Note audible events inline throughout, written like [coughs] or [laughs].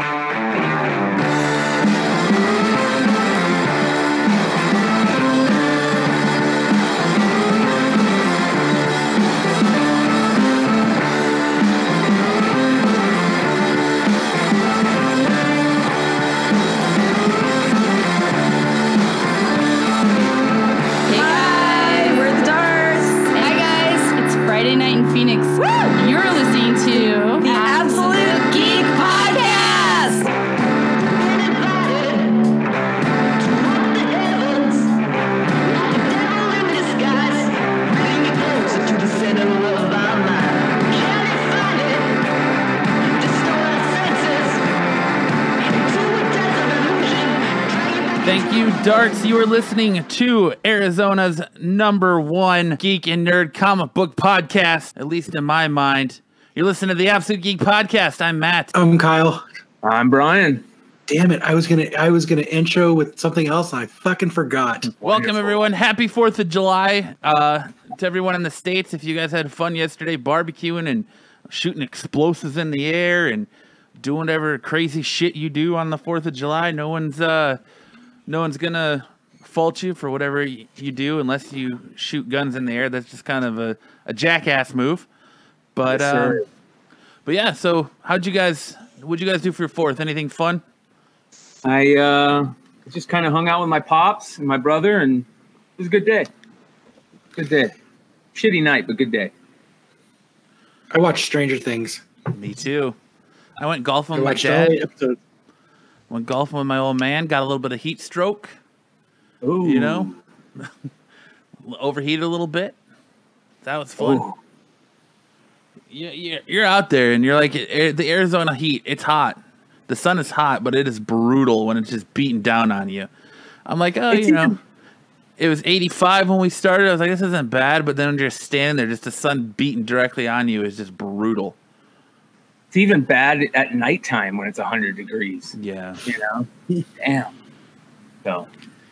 Hey listening to Arizona's number one geek and nerd comic book podcast, at least in my mind. You're listening to the Absolute Geek Podcast. I'm Matt. I'm Kyle. I'm Brian. Damn it! I was gonna I was gonna intro with something else and I fucking forgot. [laughs] Welcome, everyone. Happy 4th of July uh, to everyone in the States. If you guys had fun yesterday barbecuing and shooting explosives in the air and doing whatever crazy shit you do on the 4th of July, no one's. Uh, no one's gonna fault you for whatever you do unless you shoot guns in the air. That's just kind of a, a jackass move. But Yes, um, but yeah. So how'd you guys? What'd you guys do for your fourth? Anything fun? I uh, just kind of hung out with my pops and my brother, and it was a good day. Good day. Shitty night, but good day. I watched Stranger Things. Me too. I went golfing I with my dad. eight. Went golfing with my old man. Got a little bit of heat stroke. Ooh. You know, [laughs] overheated a little bit. That was fun. Ooh. Yeah, yeah, you're out there and you're like eh, the Arizona heat. It's hot. The sun is hot, but it is brutal when it's just beating down on you. I'm like, oh, It's you know, even- it was 85 when we started. I was like, this isn't bad, but then when you're standing there, just the sun beating directly on you is just brutal. It's even bad at nighttime when it's 100 degrees. Yeah, You know? [laughs] Damn. So,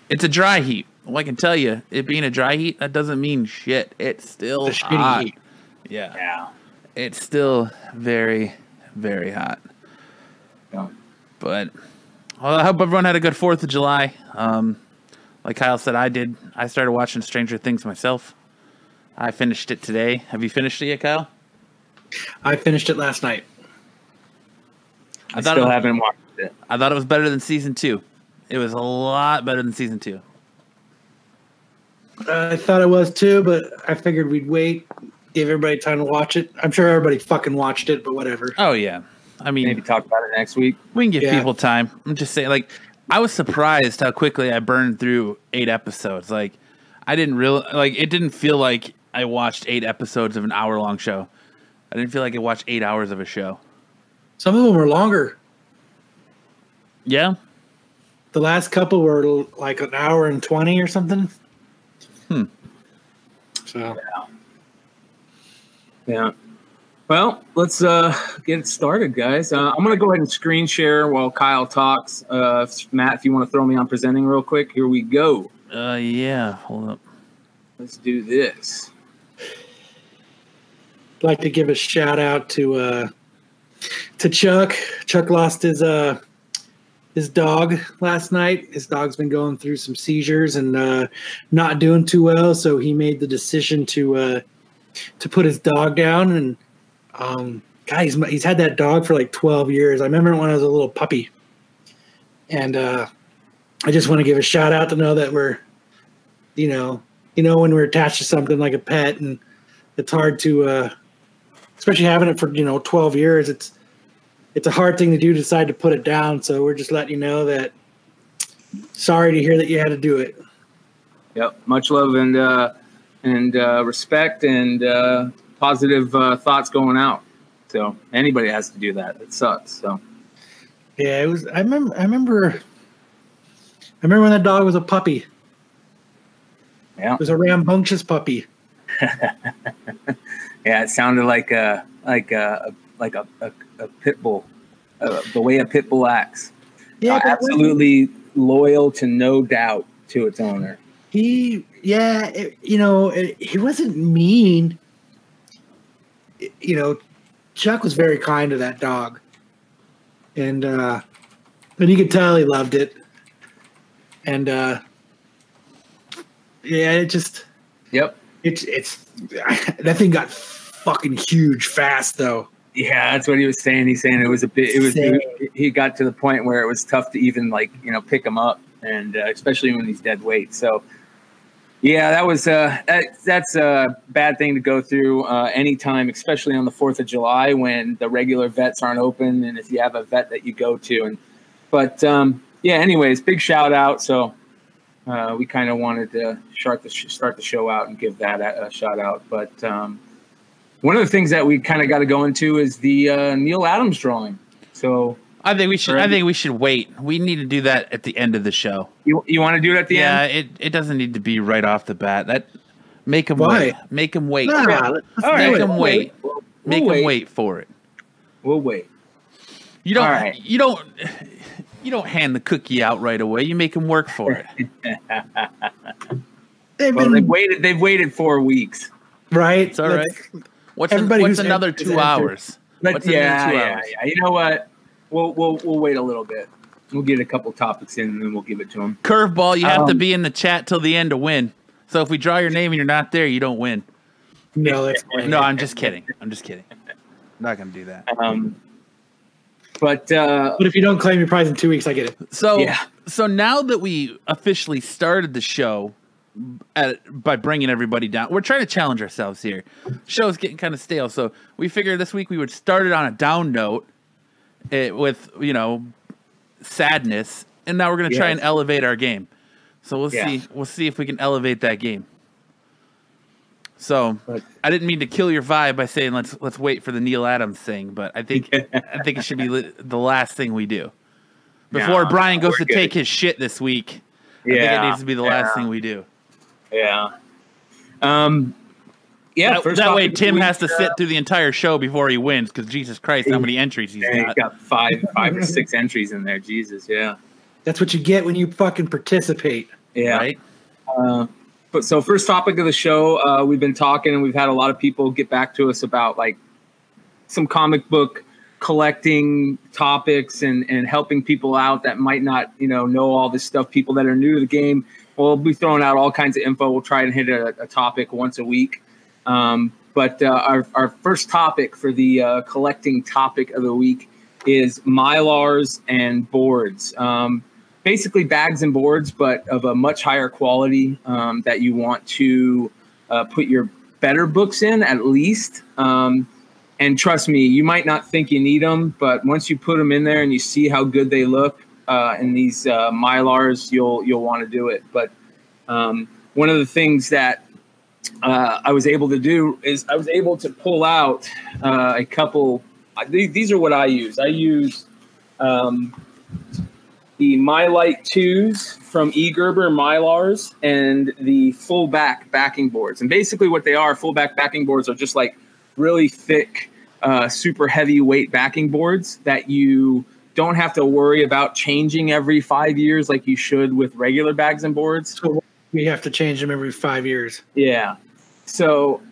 it's a dry heat. Well, I can tell you, it being a dry heat, that doesn't mean shit. It's still The shitty hot. heat. Yeah, yeah. it's still very, very hot. So, But well, I hope everyone had a good Fourth of July. Um, like Kyle said, I did. I started watching Stranger Things myself. I finished it today. Have you finished it yet, Kyle? I finished it last night. I, thought still it, haven't watched it. I thought it was better than season two. It was a lot better than season two. I thought it was too, but I figured we'd wait, give everybody time to watch it. I'm sure everybody fucking watched it, but whatever. Oh yeah, I mean, Maybe talk about it next week. we can give Yeah. people time. I'm just saying, like, I was surprised how quickly I burned through eight episodes. Like, I didn't really like. It didn't feel like I watched eight episodes of an hour long show. I didn't feel like I watched eight hours of a show. Some of them were longer. Yeah, The last couple were like an hour and twenty or something. Hmm. So Yeah. Well, let's uh, get started, guys. Uh, I'm going to go ahead and screen share while Kyle talks. Uh, Matt, if you want to throw me on presenting real quick, here we go. uh, yeah. Hold up. Let's do this. I'd like to give a shout out to uh to Chuck. Chuck lost his uh his dog last night. His dog's been going through some seizures and uh not doing too well, so he made the decision to uh to put his dog down and um he's, he's had that dog for like 12 years. I remember when I was a little puppy. And uh I just want to give a shout out to know that we're you know, you know when we're attached to something like a pet and it's hard to uh especially having it for you know 12 years it's it's a hard thing to do to decide to put it down so we're just letting you know that sorry to hear that you had to do it Yep. Much love and uh, and uh, respect and uh, positive uh, thoughts going out. So anybody has to do that. It sucks. So yeah it was i remember i remember i remember when that dog was a puppy yeah, it was a rambunctious puppy [laughs] yeah. It sounded like a like a like a, a, a pit bull, uh, the way a pit bull acts. yeah Uh, absolutely loyal to no doubt to its owner. he yeah it, you know it, he wasn't mean It- you know chuck was very kind to that dog and uh, and you could tell he loved it. And uh, yeah, it just Yep. it's it's [laughs] that thing got fucking huge fast though. Yeah, that's what he was saying. He's saying it was a bit. It was. He got to the point where it was tough to even like you know pick him up, and uh, especially when he's dead weight. So, yeah, that was uh that, that's a bad thing to go through uh, anytime, especially on the Fourth of July when the regular vets aren't open, and if you have a vet that you go to, and but um, yeah. Anyways, big shout out. So. Uh, we kind of wanted to start the start the show out and give that a, a shout out, but um, one of the things that we kind of got to go into is the uh, Neal Adams drawing. So I think we should. I think we should wait. We need to do that at the end of the show. you, you want to do it at the yeah, end? it, it doesn't need to be right off the bat. That make him Why? wait. Make him wait. Nah, Yeah. let's Make right. do it. him wait. We'll, Make we'll him wait for it. We'll wait. You don't. All right. You don't. You don't hand the cookie out right away. You make him work for it. [laughs] They've Well, been they've waited. They've waited four weeks. right. It's all Let's- What's, Everybody what's another two entered. hours? But What's yeah, two yeah, hours? yeah. You know what? We'll we'll we'll wait a little bit. We'll get a couple topics in, and then we'll give it to them. Curveball. You have to Um, be in the chat till the end to win. So if we draw your name and you're not there, you don't win. No, that's No, I'm just kidding. I'm just kidding. I'm not gonna do that. Um, but uh, But if you don't claim your prize in two weeks, I get it. So Yeah. so now that we officially started the show at, by bringing everybody down, we're trying to challenge ourselves here. Show's getting kind of stale, so we figured this week we would start it on a down note, it, with you know sadness, and now we're gonna try and elevate our game. So we'll Yeah. see we'll see if we can elevate that game. So I didn't mean to kill your vibe by saying let's let's wait for the Neal Adams thing, but I think [laughs] I think it should be li- the last thing we do before No, Brian goes to good. take his shit this week. I think it needs to be the last thing we do. Yeah. Um. Yeah. that that way, topic of the Tim week, has to uh, sit through the entire show before he wins. Because Jesus Christ, how many entries he's and he's got? got five, five or six entries in there. Jesus, yeah, That's what you get when you fucking participate. yeah. Right? Uh, but so first topic of the show, uh, we've been talking and we've had a lot of people get back to us about like some comic book collecting topics and and helping people out that might not you know know all this stuff. People that are new to the game, we'll be throwing out all kinds of info. We'll try and hit a, a topic once a week. Um, but uh, our our first topic for the uh, collecting topic of the week is mylars and boards. Um, basically bags and boards, but of a much higher quality um, that you want to uh, put your better books in at least. Um, and trust me, you might not think you need them, but once you put them in there and you see how good they look uh, in these uh, mylars, you'll you'll want to do it. But um, one of the things that uh, I was able to do is I was able to pull out uh, a couple. These, these are what I use. I use um, the Mylite 2s from eGerber Mylars and the full back backing boards. And basically, what they are full back backing boards are just like really thick, uh, super heavyweight backing boards that you don't have to worry about changing every five years like you should with regular bags and boards. So we have to change them every five years. Yeah. So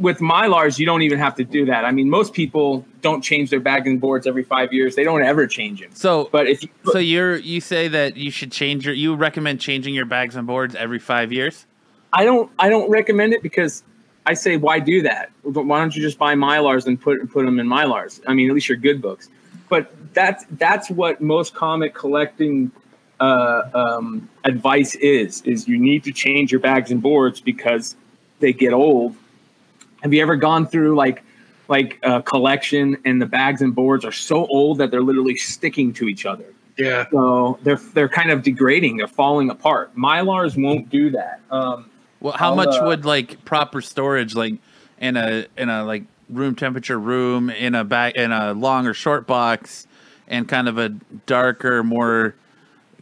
with Mylars, you don't even have to do that. I mean, most people don't change their bags and boards every five years. They don't ever change them. So, But if you so you're you say that you should change your you recommend changing your bags and boards every five years? I don't I don't recommend it because I say why do that? Why don't you just buy Mylars and put put them in Mylars? I mean, at least your good books. But that's that's what most comic collecting uh, um, advice is: is you need to change your bags and boards because they get old. Have you ever gone through like like a collection and the bags and boards are so old that they're literally sticking to each other? Yeah. So they're they're kind of degrading. They're falling apart. Mylars won't do that. Um, Well, how I'll, much uh, would like proper storage, like in a in a like room temperature room, in a back in a long or short box, and kind of a darker, more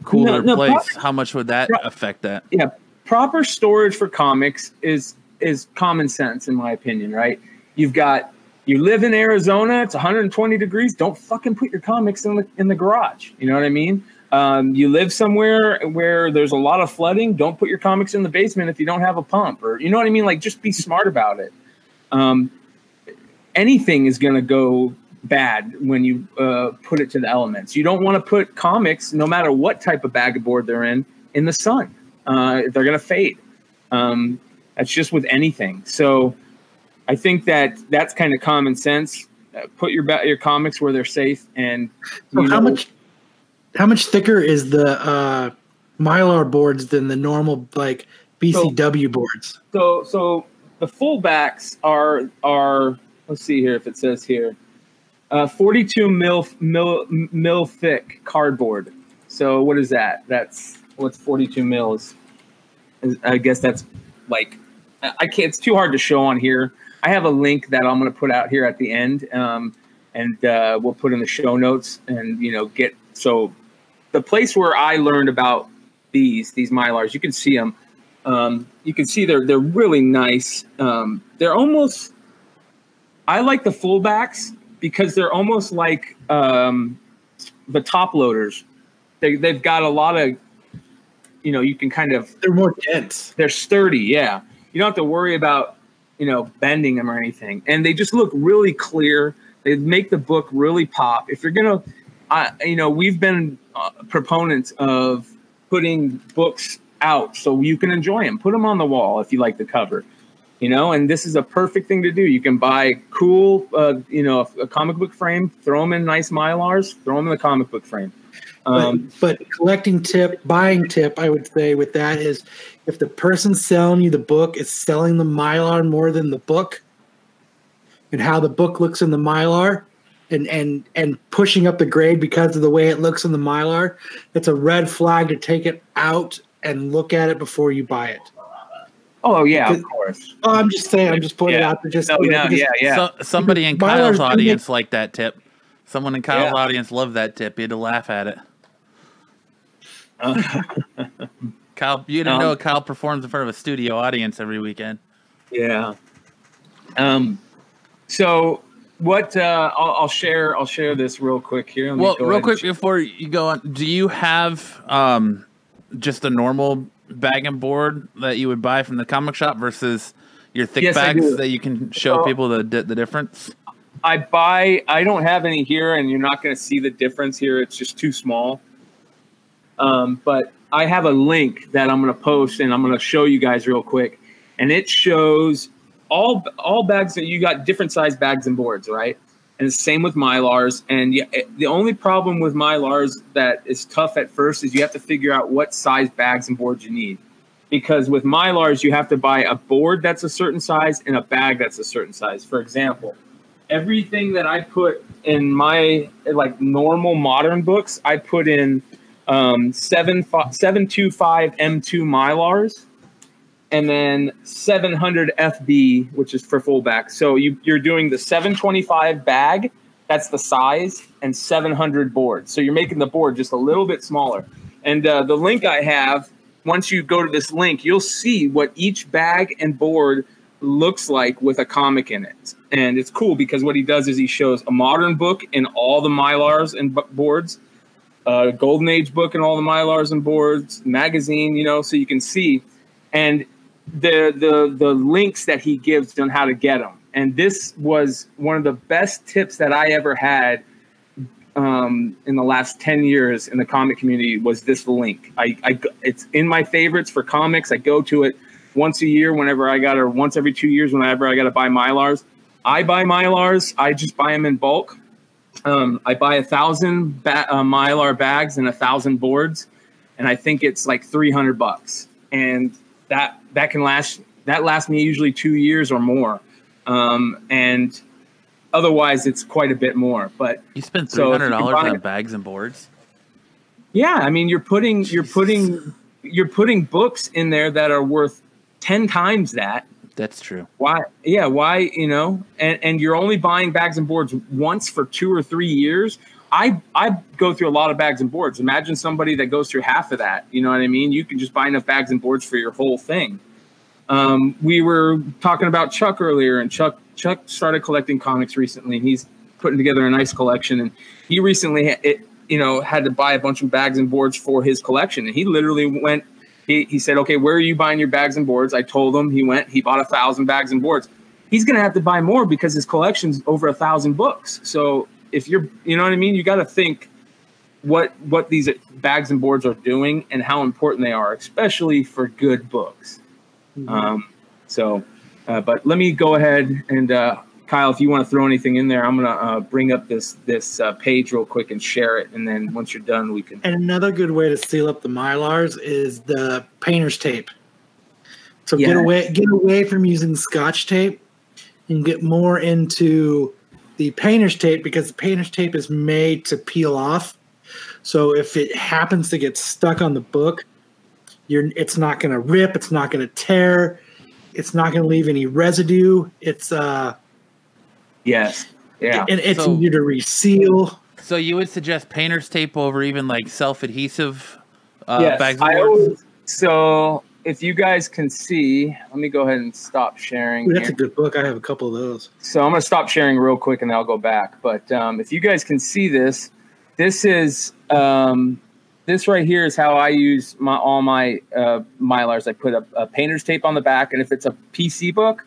cooler no, place? pro- how much would that pro- affect that? yeah, proper storage for comics is is common sense in my opinion, right? You've got you live in Arizona, it's 120 degrees. Don't fucking put your comics in the in the garage. You know what I mean? Um, you live somewhere where there's a lot of flooding. Don't put your comics in the basement if you don't have a pump, or you know what I mean. Like, just be smart about it. Um, anything is going to go bad when you uh, put it to the elements. You don't want to put comics, no matter what type of bag of board they're in, in the sun. Uh, they're going to fade. Um, that's just with anything. So I think that that's kind of common sense. Uh, put your your comics where they're safe. And so how much how much thicker is the uh, mylar boards than the normal like BCW so, boards? So so the fullbacks are are let's see here if it says here. Uh, 42 mil, mil mil thick cardboard. So what is that? That's what's 42 mils. I guess that's like I can't. It's too hard to show on here. I have a link that I'm going to put out here at the end, um, and uh, we'll put in the show notes. And you know, get so the place where I learned about these these mylars, you can see them. Um, you can see they're they're really nice. Um, they're almost. I like the fullbacks because they're almost like um, the top loaders. They they've got a lot of, you know, you can kind of. They're more dense. They're sturdy, yeah. You don't have to worry about you know, bending them or anything. And they just look really clear. They make the book really pop. If you're gonna, uh, you know, we've been uh, proponents of putting books out so you can enjoy them. Put them on the wall if you like the cover, you know. And this is a perfect thing to do. You can buy cool, uh, you know, a, a comic book frame, throw them in nice mylars, throw them in the comic book frame. Um, but, but, collecting tip, buying tip, I would say with that is if the person selling you the book is selling the mylar more than the book, and how the book looks in the mylar, and and and pushing up the grade because of the way it looks in the mylar, it's a red flag to take it out and look at it before you buy it. Oh yeah, of course. Oh, I'm just saying. I'm just pointing yeah. out. Just no, no, yeah, yeah. So, somebody in Kyle's audience liked that tip. Someone in Kyle's yeah. audience loved that tip. You had to laugh at it. [laughs] Kyle, you didn't um, know Kyle performs in front of a studio audience every weekend. Yeah. Um. So what? Uh, I'll, I'll share. I'll share this real quick here. well, real quick before you go on, do you have um just a normal bag and board that you would buy from the comic shop versus your thick yes, bags that you can show people the the difference? I buy. I don't have any here, and you're not going to see the difference here. It's just too small. Um, but I have a link that I'm going to post and I'm going to show you guys real quick. And it shows all all bags that you got different size bags and boards, right? And same with Mylars. And the only problem with Mylars that is tough at first is you have to figure out what size bags and boards you need. Because with Mylars, you have to buy a board that's a certain size and a bag that's a certain size. For example, everything that I put in my like normal modern books, I put in um, 725 M2 Mylars, and then 700 FB, which is for fullback. So you, you're doing the 725 bag, that's the size, and 700 board. So you're making the board just a little bit smaller. And uh, the link I have, once you go to this link, you'll see what each bag and board looks like with a comic in it. And it's cool because what he does is he shows a modern book in all the Mylars and boards a golden age book and all the mylars and boards magazine you know so you can see and the the the links that he gives on how to get them and this was one of the best tips that i ever had um, in the last 10 years in the comic community was this link. I, I it's in my favorites for comics. I go to it once a year whenever i got or once every two years whenever i got to buy mylars. I buy mylars i just buy them in bulk. Um, I buy a thousand ba- uh, mylar bags and a thousand boards, and I think it's like three hundred bucks, and that that can last that lasts me usually two years or more, um, and otherwise it's quite a bit more. But you spend three hundred dollars so on bags and boards. Yeah, I mean you're putting Jesus. you're putting you're putting books in there that are worth ten times that that's true. Why? Yeah. Why? You know, and and you're only buying bags and boards once for two or three years. I I go through a lot of bags and boards. Imagine somebody that goes through half of that. You know what I mean? You can just buy enough bags and boards for your whole thing. Um, we were talking about Chuck earlier, and Chuck Chuck started collecting comics recently. and He's putting together a nice collection, and he recently, it, you know, had to buy a bunch of bags and boards for his collection. And he literally went he, he said, okay, where are you buying your bags and boards? I told him he went, he bought a thousand bags and boards. he's going to have to buy more because his collection's over a thousand books. So if you're, you know what I mean, you got to think what what these bags and boards are doing and how important they are, especially for good books. Mm-hmm. Um, so, uh, but let me go ahead and uh, Kyle, if you want to throw anything in there, I'm gonna uh, bring up this this uh, page real quick and share it, and then once you're done, we can. And another good way to seal up the mylars is the painter's tape. So yeah. get away get away from using scotch tape and get more into the painter's tape because the painter's tape is made to peel off. So if it happens to get stuck on the book, you're it's not going to rip, it's not going to tear, it's not going to leave any residue. It's uh yes. Yeah. And it's so, easier to reseal. So you would suggest painter's tape over even like self-adhesive uh, yes, bags I always, so if you guys can see, let me go ahead and stop sharing. Ooh, that's here. a good book. I have a couple of those. So I'm going to stop sharing real quick and then I'll go back. But um, if you guys can see this, this is um, this right here is how I use my all my uh, mylars. I put a, a, painter's tape on the back, and if it's a PC book,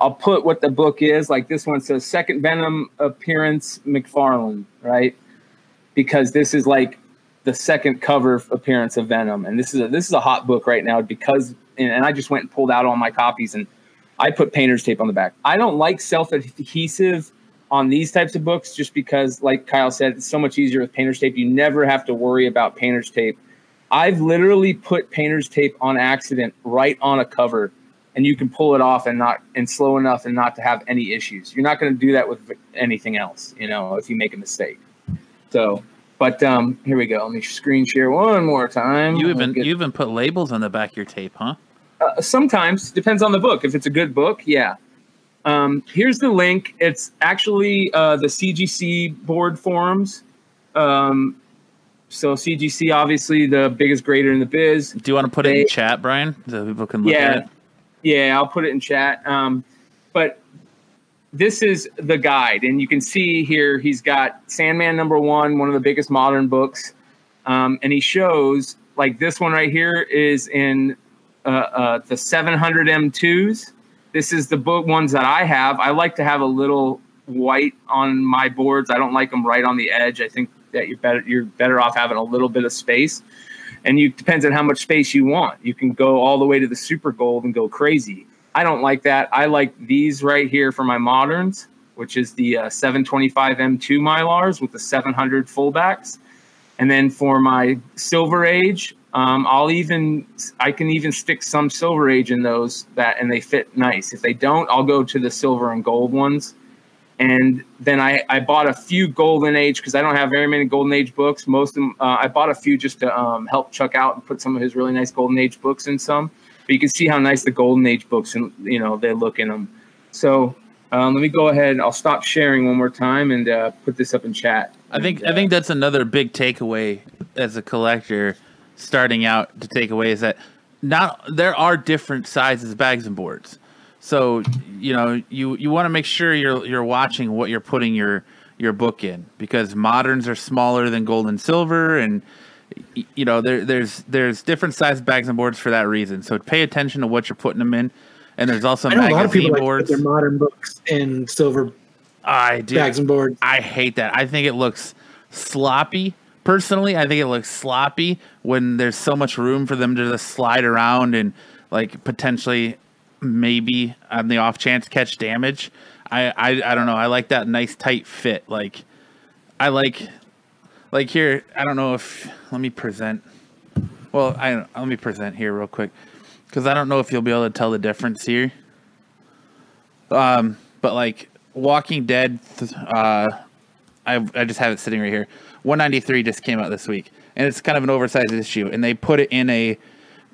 I'll put what the book is. Like this one says Second Venom Appearance McFarlane, right? Because this is like the second cover appearance of Venom, and this is a, this is a hot book right now because and, I just went and pulled out all my copies and I put painter's tape on the back. I don't like self adhesive on these types of books just because, like Kyle said, it's so much easier with painter's tape. You never have to worry about painter's tape. I've literally put painter's tape on accident right on a cover and you can pull it off and not and slow enough and not to have any issues. You're not going to do that with anything else, you know, if you make a mistake. So but um, here we go. Let me screen share one more time. You even get... you even put labels on the back of your tape, huh? Uh, sometimes depends on the book. If it's a good book, yeah. Um, here's the link. It's actually uh, the CGC board forums. Um, so CGC, obviously the biggest grader in the biz. Do you want to put they, it in chat, Brian, so people can look yeah, at it? Yeah, I'll put it in chat. Um, this is the guide, and you can see here he's got Sandman number one, one of the biggest modern books, um, and he shows like this one right here is in uh, uh, the 700 M2s. This is the book ones that I have. I like to have a little white on my boards. I don't like them right on the edge. I think that you're better you're better off having a little bit of space. And you depends on how much space you want. You can go all the way to the super gold and go crazy. I don't like that. I like these right here for my moderns, which is the uh, 725 M2 Mylars with the 700 fullbacks. And then for my Silver Age, um, I'll even I can even stick some Silver Age in those that and they fit nice. If they don't, I'll go to the silver and gold ones. And then I, I bought a few Golden Age because I don't have very many Golden Age books. Most of them, uh, I bought a few just to um, help Chuck out and put some of his really nice Golden Age books in some. But you can see how nice the Golden Age books and you know they look in them. So um, let me go ahead. I'll stop sharing one more time and uh, put this up in chat. I think and, uh, I think that's another big takeaway as a collector starting out to take away is that not there are different sizes bags and boards. So you know you you want to make sure you're you're watching what you're putting your your book in because moderns are smaller than gold and silver and you know there, there's there's different size bags and boards for that reason. So pay attention to what you're putting them in. And there's also I know magazine a lot of people boards. Like their modern books in silver I do. bags and boards. I hate that. I think it looks sloppy. Personally, I think it looks sloppy when there's so much room for them to just slide around and like potentially maybe on the off chance catch damage. I, I I don't know. I like that nice tight fit. Like I like like here, I don't know if let me present. Well, I let me present here real quick because I don't know if you'll be able to tell the difference here. Um, but like Walking Dead, uh, I I just have it sitting right here. 193 just came out this week, and it's kind of an oversized issue, and they put it in a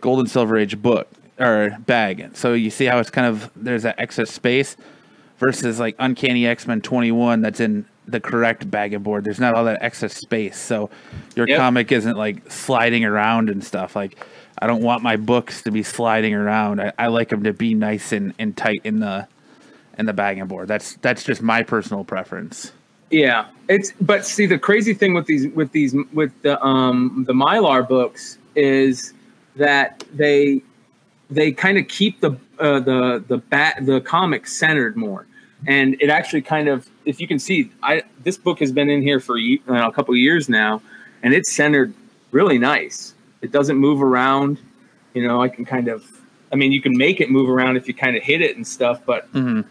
gold and silver age book or bag. So you see how it's kind of there's that excess space versus like Uncanny X Men 21 that's in the correct bag and board. There's not all that excess space, so your yep. comic isn't like sliding around and stuff. Like I don't want my books to be sliding around. I, I like them to be nice and, and tight in the in the bag and board. That's that's just my personal preference. Yeah, it's but see the crazy thing with these with these with the um the mylar books is that they they kind of keep the uh, the the bat the comic centered more, and it actually kind of if you can see, I this book has been in here for a, uh, a couple years now, and it's centered really nice. It doesn't move around. You know, I can kind of, I mean, you can make it move around if you kind of hit it and stuff, but Mm-hmm.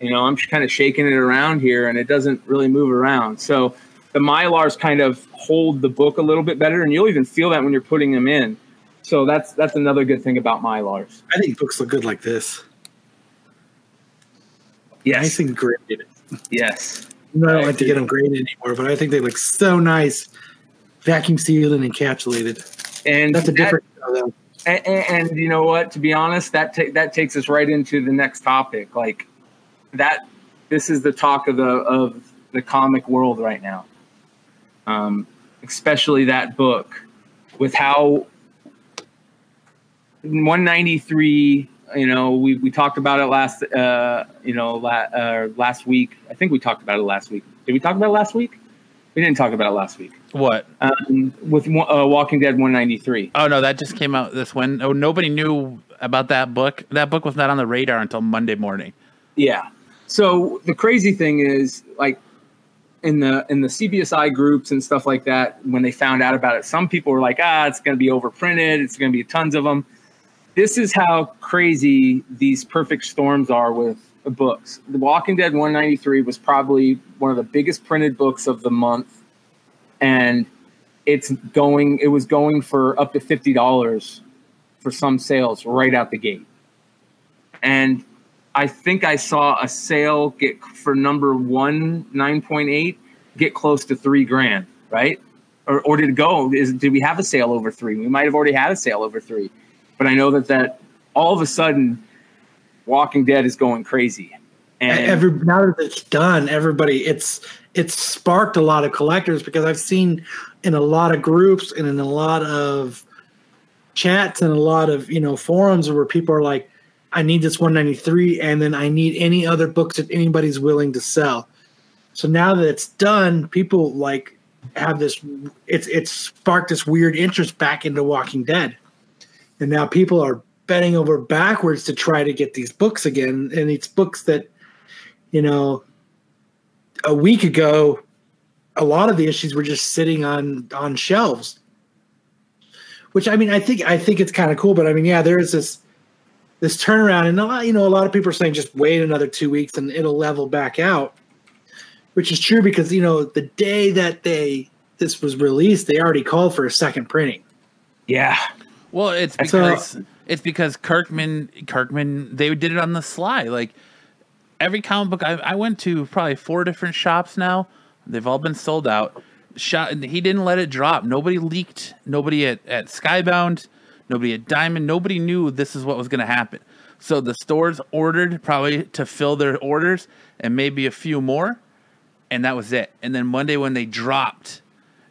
you know, I'm kind of shaking it around here, and it doesn't really move around. So the mylars kind of hold the book a little bit better, and you'll even feel that when you're putting them in. So that's that's another good thing about mylars. I think books look good like this. Nice and graded. yes. Know, I don't I like to get them graded anymore, but I think they look so nice, vacuum sealed and encapsulated. And That's a different. though. And, and, and you know what? To be honest, that ta- that takes us right into the next topic. Like that, this is the talk of the of the comic world right now. Um, especially that book, with how 193. You know, we, we talked about it last. Uh, you know, la- uh, last week. I think we talked about it last week. Did we talk about it last week? We didn't talk about it last week. What? Um, with uh, Walking Dead 193. Oh no, that just came out this when. Oh, nobody knew about that book. That book was not on the radar until Monday morning. Yeah. So the crazy thing is, like, in the in the CBSI groups and stuff like that, when they found out about it, some people were like, "Ah, it's going to be overprinted. It's going to be tons of them." This is how crazy these perfect storms are with books. The Walking Dead 193 was probably one of the biggest printed books of the month, and it's going. It was going for up to fifty dollars for some sales right out the gate, and I think I saw a sale get for number one nine point eight get close to three grand, right? Or, or did it go? Is did we have a sale over three? We might have already had a sale over three, but I know that that all of a sudden, Walking Dead is going crazy, and Every now that it's done, everybody it's it's sparked a lot of collectors because I've seen in a lot of groups and in a lot of chats and a lot of you know forums where people are like, I need this 193, and then I need any other books that anybody's willing to sell. So now that it's done, people like have this. It's it's sparked this weird interest back into Walking Dead, and now people are bending over backwards to try to get these books again, and it's books that you know, a week ago, a lot of the issues were just sitting on on shelves. Which I mean, I think I think it's kind of cool, but I mean, yeah, there is this this turnaround, and a lot, you know, a lot of people are saying just wait another two weeks and it'll level back out, which is true because you know the day that they this was released, they already called for a second printing. yeah, Well, it's So- because it's because Kirkman Kirkman they did it on the sly. Like every comic book I, I went to, probably four different shops now. They've all been sold out. Shot. He didn't let it drop. Nobody leaked. Nobody at at Skybound. Nobody at Diamond. Nobody knew this is what was going to happen. So the stores ordered probably to fill their orders and maybe a few more, and that was it. And then Monday when they dropped,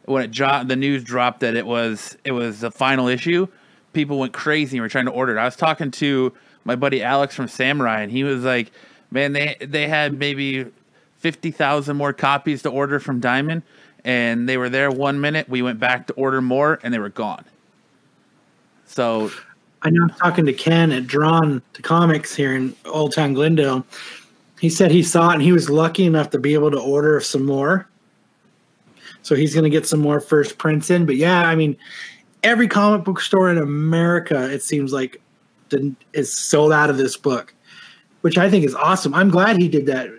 when it dropped, the news dropped that it was it was the final issue. People went crazy and were trying to order it. I was talking to my buddy Alex from Samurai, and he was like, "Man, they they had maybe fifty thousand more copies to order from Diamond, and they were there one minute. We went back to order more, and they were gone." So I know I'm talking to Ken at Drawn to Comics here in Old Town Glendale. He said he saw it and he was lucky enough to be able to order some more. So he's going to get some more first prints in. But yeah, I mean, every comic book store in America, it seems like, is sold out of this book, which I think is awesome. I'm glad he did that.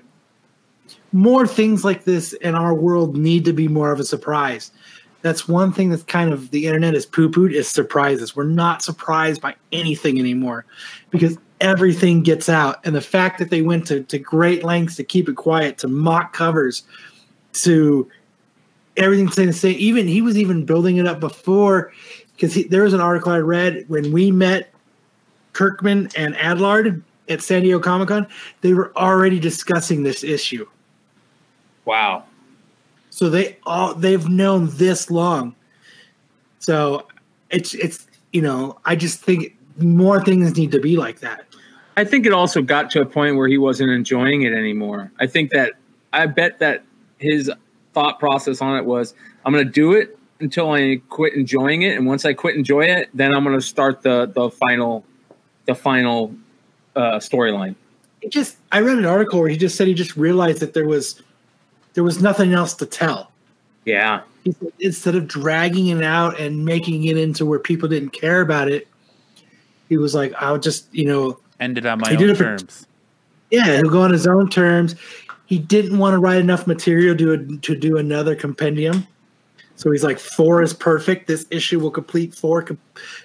More things like this in our world need to be more of a surprise that's one thing that's kind of the internet is poo pooed is surprises. We're not surprised by anything anymore because everything gets out. And the fact that they went to, to great lengths to keep it quiet, to mock covers, to everything staying the same. Even he was even building it up before because there was an article I read when we met Kirkman and Adlard at San Diego Comic Con, they were already discussing this issue. wow. So they all they've known this long. So it's it's you know I just think more things need to be like that. I think it also got to a point where he wasn't enjoying it anymore. I think that I bet that his thought process on it was I'm going to do it until I quit enjoying it and once I quit enjoying it then I'm going to start the the final the final uh, storyline. He just I read an article where he just said he just realized that there was there was nothing else to tell. Yeah. He said instead of dragging it out and making it into where people didn't care about it, he was like, I'll just, you know, Ended on my He did own it for- terms. yeah, he'll go on his own terms. He didn't want to write enough material to to do another compendium. So he's like, four is perfect. This issue will complete four, com-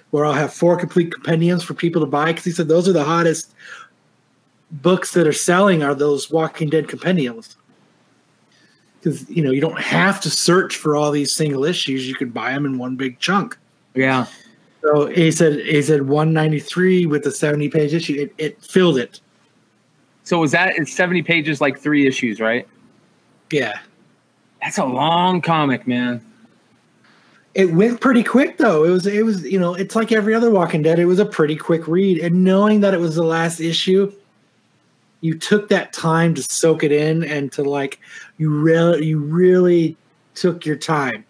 where I'll have four complete compendiums for people to buy. Because he said those are the hottest books that are selling are those Walking Dead compendiums. Because you know you don't have to search for all these single issues; you can buy them in one big chunk. Yeah. So he said he said 193 with the 70 page issue. It, it filled it. So was that it's 70 pages, like three issues, right? Yeah. That's a long comic, man. It went pretty quick though. It was it was you know it's like every other Walking Dead. It was a pretty quick read, and knowing that it was the last issue, you took that time to soak it in and to like you really you really took your time.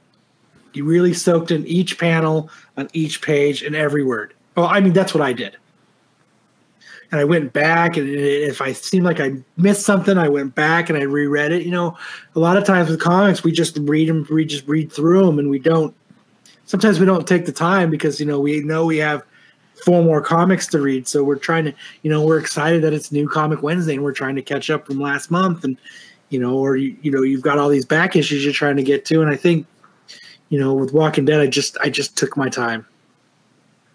You really soaked in each panel on each page and every word. Well, I mean that's what I did. And I went back, and if I seemed like I missed something, I went back and I reread it. You know, a lot of times with comics, we just read them, we just read through them, and we don't sometimes we don't take the time because you know we know we have four more comics to read so we're trying to you know we're excited that it's new comic wednesday and we're trying to catch up from last month and you know or you, you know you've got all these back issues you're trying to get to and i think you know with walking dead i just i just took my time.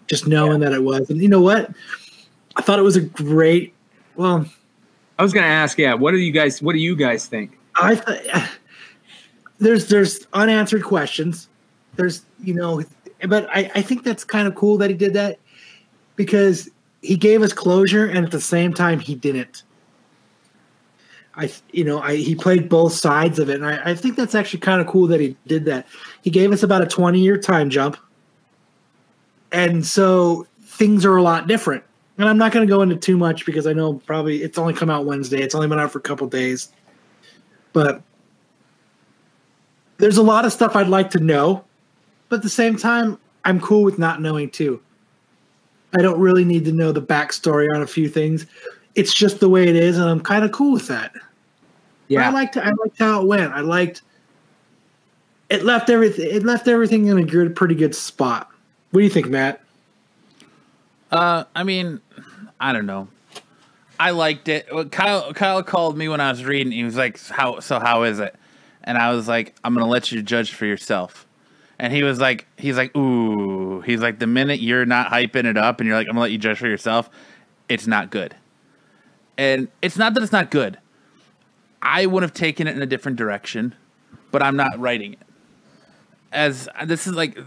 Just knowing that it was and you know what i thought it was a great well I was gonna ask, yeah, what do you guys what do you guys think? I th- there's there's unanswered questions. There's you know, but I, I think that's kind of cool that he did that because he gave us closure and at the same time he didn't. I you know I he played both sides of it and I, I think that's actually kind of cool that he did that. He gave us about a 20 year time jump. And so things are a lot different. And I'm not going to go into too much because I know probably it's only come out Wednesday. It's only been out for a couple days. But there's a lot of stuff I'd like to know, but at the same time, I'm cool with not knowing too. I don't really need to know the backstory on a few things. It's just the way it is, and I'm kind of cool with that. But I liked I liked how it went. I liked it left everything it left everything in a good pretty good spot. What do you think, Matt? Uh, I mean, I don't know. I liked it. Kyle Kyle called me when I was reading. He was like, "How so? How is it?" And I was like, "I'm gonna let you judge for yourself." And he was like, "He's like, ooh." He's like, "The minute you're not hyping it up, and you're like, I'm gonna let you judge for yourself, it's not good." And it's not that it's not good. I would have taken it in a different direction, but I'm not writing it. As this is like,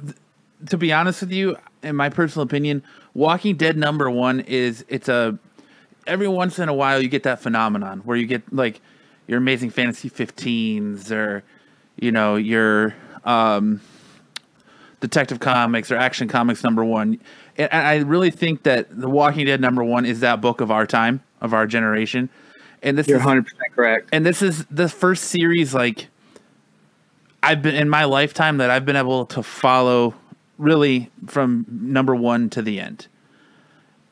to be honest with you, in my personal opinion, Walking Dead number one is it's a every once in a while you get that phenomenon where you get like your Amazing Fantasy 15s or you know your um, Detective Comics or Action Comics number one. And I really think that The Walking Dead number one is that book of our time of our generation. And this You're is 100 percent correct. and this is the first series like I've been in my lifetime that I've been able to follow really from number one to the end.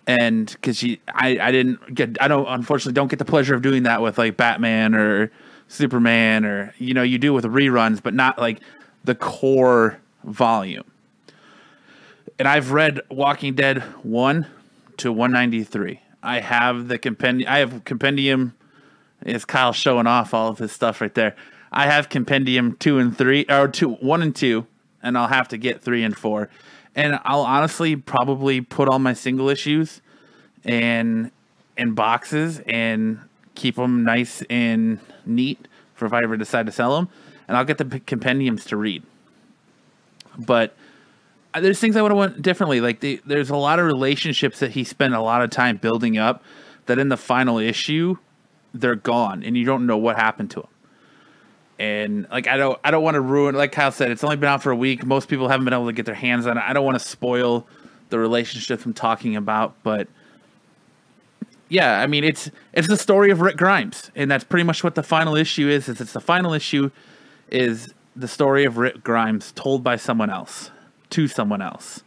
And because she, I, I didn't get, I don't, unfortunately, don't get the pleasure of doing that with like Batman or Superman or you know you do with reruns, but not like the core volume. And I've read Walking Dead one to one ninety three. I have the compendium. I have compendium. Is Kyle showing off all of his stuff right there? I have compendium two and three, or two, one and two, and I'll have to get three and four. And I'll honestly probably put all my single issues in in boxes and keep them nice and neat for if I ever decide to sell them. And I'll get the compendiums to read. But uh, there's things I would have went differently. Like the, there's a lot of relationships that he spent a lot of time building up that in the final issue they're gone and you don't know what happened to them. And like I don't I don't want to ruin like Kyle said it's only been out for a week. Most people haven't been able to get their hands on it. I don't want to spoil the relationship I'm talking about, but yeah, I mean it's it's the story of Rick Grimes, and that's pretty much what the final issue is. Is it's the final issue is the story of Rick Grimes told by someone else to someone else.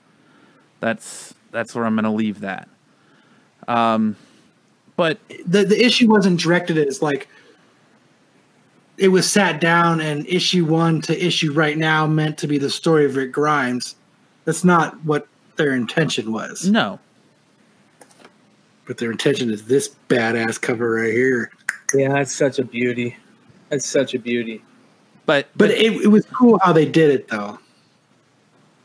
That's that's where I'm to leave that. Um, But the the issue wasn't directed as like it was sat down and issue one to issue right now meant to be the story of Rick Grimes. That's not what their intention was. no, But their intention is this badass cover right here. Yeah, that's such a beauty. That's such a beauty. but But it, it was cool how they did it though.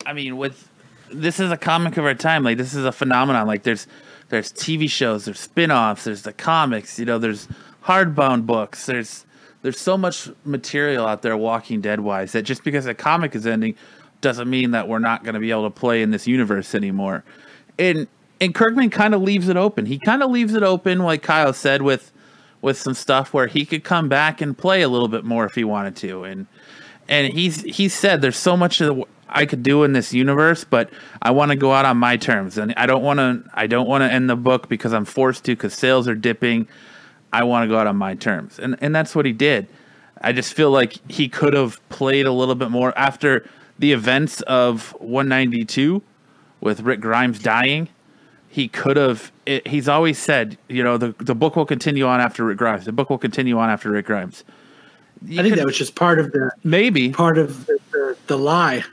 I mean, with this is a comic of our time. Like this is a phenomenon. Like there's there's TV shows, there's spin-offs, there's the comics. You know, there's hardbound books. There's there's so much material out there, Walking Dead wise, that just because a comic is ending doesn't mean that we're not going to be able to play in this universe anymore. And and Kirkman kind of leaves it open. He kind of leaves it open, like Kyle said, with with some stuff where he could come back and play a little bit more if he wanted to. And and he's he said there's so much that I could do in this universe, but I want to go out on my terms, and I don't want to. I don't want to end the book because I'm forced to because sales are dipping. I want to go out on my terms, and and that's what he did. I just feel like he could have played a little bit more after the events of 192 with Rick Grimes dying. He could have. It, he's always said, you know, the the book will continue on after Rick Grimes. The book will continue on after Rick Grimes. You I think could- that was just part of the maybe part of the, the, the lie.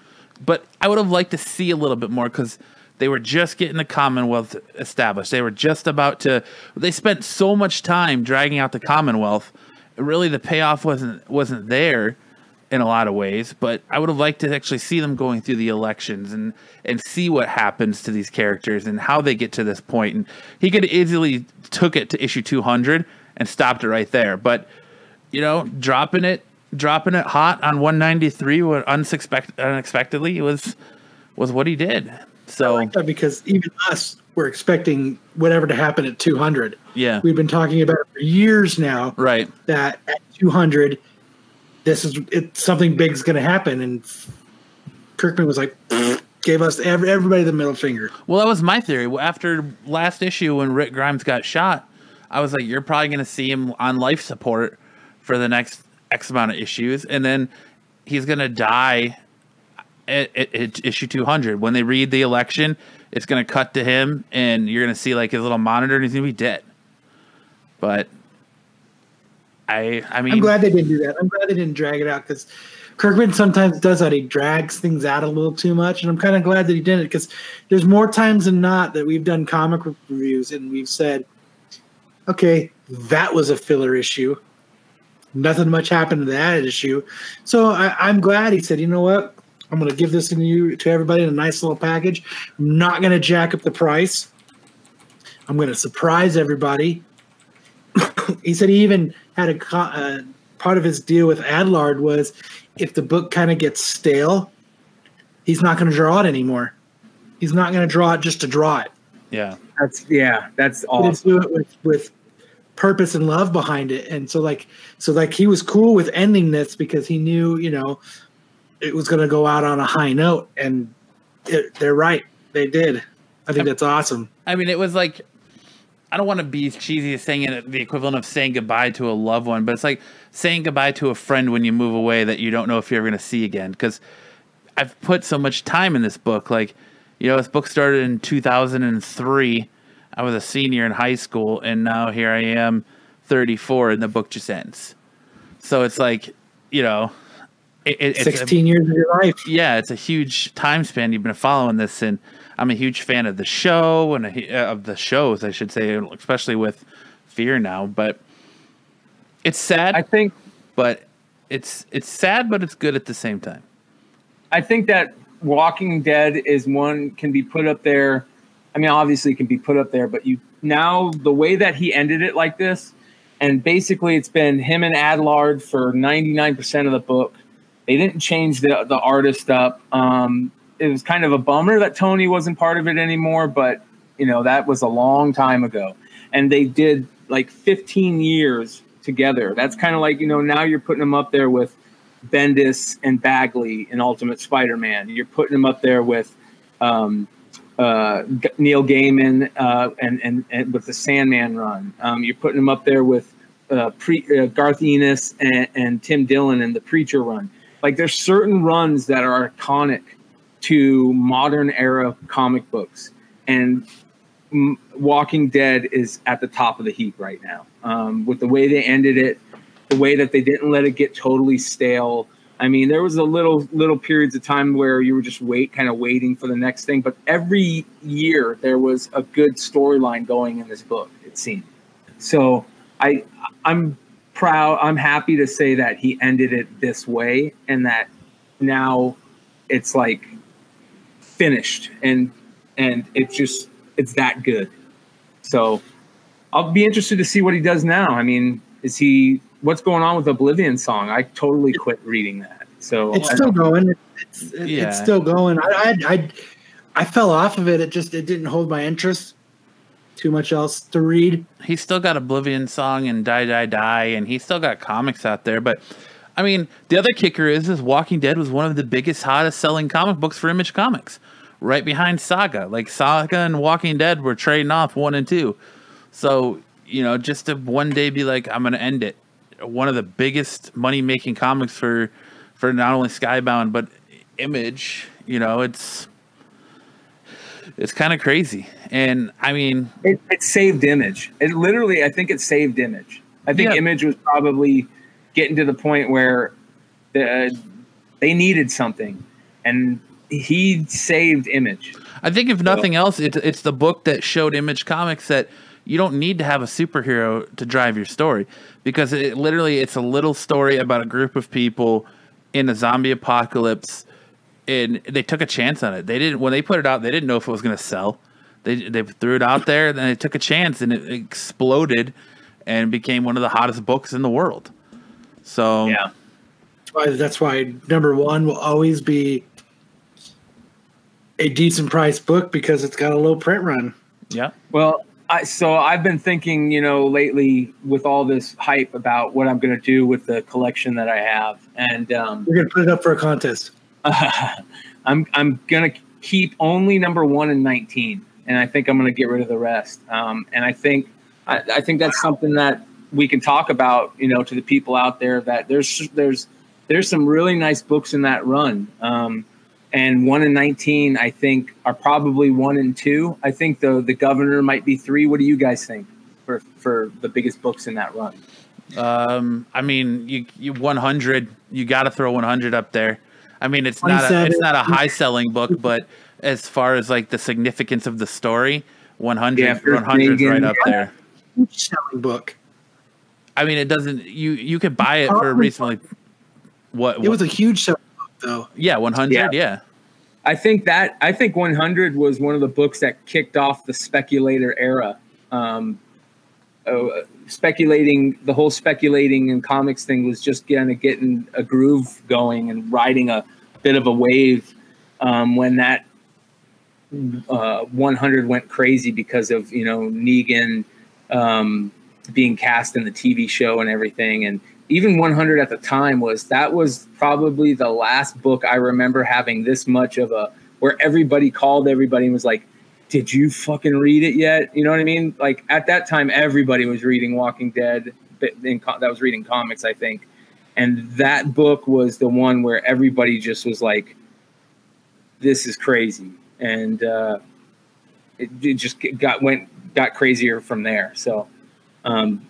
but I would have liked to see a little bit more because they were just getting the Commonwealth established. They were just about to. They spent so much time dragging out the Commonwealth. Really, the payoff wasn't wasn't there in a lot of ways. But I would have liked to actually see them going through the elections and and see what happens to these characters and how they get to this point. And he could easily took it to issue two hundred and stopped it right there. But you know, dropping it, dropping it hot on 193 what unsuspect, unexpectedly was was what he did. So like that because even us were expecting whatever to happen at 200. yeah, We've been talking about it for years now right. that at 200, this is it, something big's going to happen, and Kirkman was like, gave us every, everybody the middle finger. Well, that was my theory. Well, After last issue when Rick Grimes got shot, I was like, you're probably going to see him on life support for the next X amount of issues, and then he's going to die at issue 200. When they read the election, it's going to cut to him, and you're going to see like his little monitor, and he's going to be dead. But I, I mean, I'm glad they didn't do that. I'm glad they didn't drag it out because Kirkman sometimes does that. He drags things out a little too much, and I'm kind of glad that he didn't because there's more times than not that we've done comic reviews and we've said, okay, that was a filler issue. Nothing much happened to that issue. So I, I'm glad he said, you know what? I'm going to give this to you to everybody in a nice little package. I'm not going to jack up the price. I'm going to surprise everybody. [coughs] he said he even had a co- uh, part of his deal with Adlard was if the book kind of gets stale, he's not going to draw it anymore. He's not going to draw it just to draw it. yeah, That's yeah, that's He's awesome. do it with, with purpose and love behind it. And so like so like he was cool with ending this because he knew you know it was going to go out on a high note, and it, they're right. They did. I think that's awesome. I mean, it was like I don't want to be cheesy as saying it the equivalent of saying goodbye to a loved one, but it's like saying goodbye to a friend when you move away that you don't know if you're ever going to see again. Because I've put so much time in this book. Like, you know, this book started in 2003. I was a senior in high school, and now here I am, 34, and the book just ends. So it's like, you know, it, it, it's a- Sixteen years of your life. yeah, it's a huge time span you've been following this, and I'm a huge fan of the show and a, uh, of the shows, I should say, especially with Fear now. But it's sad, I think but it's it's sad, but it's good at the same time. I think that Walking Dead is one can be put up there. I mean, obviously, it can be put up there, but you now the way that he ended it like this, and basically, it's been him and Adlard for ninety nine percent of the book. They didn't change the the artist up. Um, it was kind of a bummer that Tony wasn't part of it anymore, but you know that was a long time ago, and they did like fifteen years together. That's kind of like you know now you're putting them up there with Bendis and Bagley in Ultimate Spider-Man. You're putting them up there with um, uh, Neil Gaiman uh, and, and and with the Sandman run. Um, you're putting them up there with uh, pre, uh, Garth Ennis and, and Tim Dillon and the Preacher run. Like there's certain runs that are iconic to modern era comic books, and Walking Dead is at the top of the heap right now. Um, with the way they ended it, the way that they didn't let it get totally stale. I mean, there was a little little periods of time where you were just wait, kind of waiting for the next thing. But every year there was a good storyline going in this book. It seemed. So I I'm proud. I'm happy to say that he ended it this way, and that now it's like finished, and and it's just it's that good. So I'll be interested to see what he does now. I mean, is he what's going on with Oblivion song? I totally quit reading that. So it's still going. It's, it, Yeah. it's still going. I, I I I fell off of it. It just it didn't hold my interest. Too much else to read. he's still got Oblivion song and Die Die Die, and he's still got comics out there. But I mean, the other kicker is, is Walking Dead was one of the biggest, hottest selling comic books for Image Comics, right behind Saga. Like Saga and Walking Dead were trading off one and two. So you know, just to one day be like, I'm going to end it. One of the biggest money making comics for for not only Skybound but Image. You know, it's it's kind of crazy. And I mean, it, it saved image. It literally, I think it saved image. I think Yeah. image was probably getting to the point where the, they needed something, and he saved image. I think if nothing else, it's it's the book that showed Image Comics that you don't need to have a superhero to drive your story because it literally it's a little story about a group of people in a zombie apocalypse, and they took a chance on it. They didn't when they put it out, they didn't know if it was going to sell. They they threw it out there, then they took a chance, and it exploded, and became one of the hottest books in the world. So That's why, that's why number one will always be a decent price book because it's got a low print run. yeah, Well, I, so I've been thinking, you know, lately with all this hype about what I'm going to do with the collection that I have, and um, We're gonna put it up for a contest. [laughs] I'm I'm gonna keep only number one and 19, and I think I'm gonna get rid of the rest. Um, and I think I, I think that's something that we can talk about, you know, to the people out there that there's there's there's some really nice books in that run. Um, and one and 19, I think, are probably one and two. I think the the governor might be three. What do you guys think for for the biggest books in that run? Um, I mean, you you 100, you got to throw 100 up there. I mean, it's not a, it's not a high selling book, but as far as like the significance of the story, 100 Yeah, 100 is right up there. Huge selling book. I mean, it doesn't you you could buy it for reasonably what, It was a huge selling book though. yeah, 100, Yeah. yeah. I think that I think 100 was one of the books that kicked off the speculator era. Um, uh, speculating, the whole speculating and comics thing was just kind of getting a groove going and riding a bit of a wave um, when that uh, 100 went crazy because of you know Negan um, being cast in the TV show and everything, and even 100 at the time was that was probably the last book I remember having this much of a where everybody called everybody and was like, "Did you fucking read it yet?" You know what I mean? Like at that time, everybody was reading Walking Dead. Co- that was reading comics, I think, and that book was the one where everybody just was like, "This is crazy," and uh, it, it just got went got crazier from there. So. Um,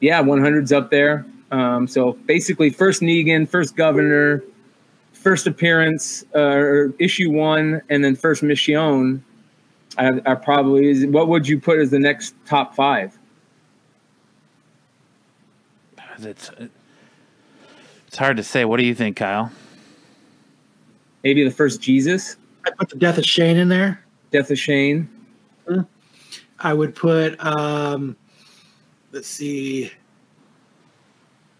yeah, 100's up there. Um, so basically, first Negan, first Governor, first appearance, uh, or issue one, and then first Michonne. I, I probably what would you put as the next top five? It's it's hard to say. What do you think, Kyle? Maybe the first Jesus, I put the death of Shane in there. Death of Shane. I would put um let's see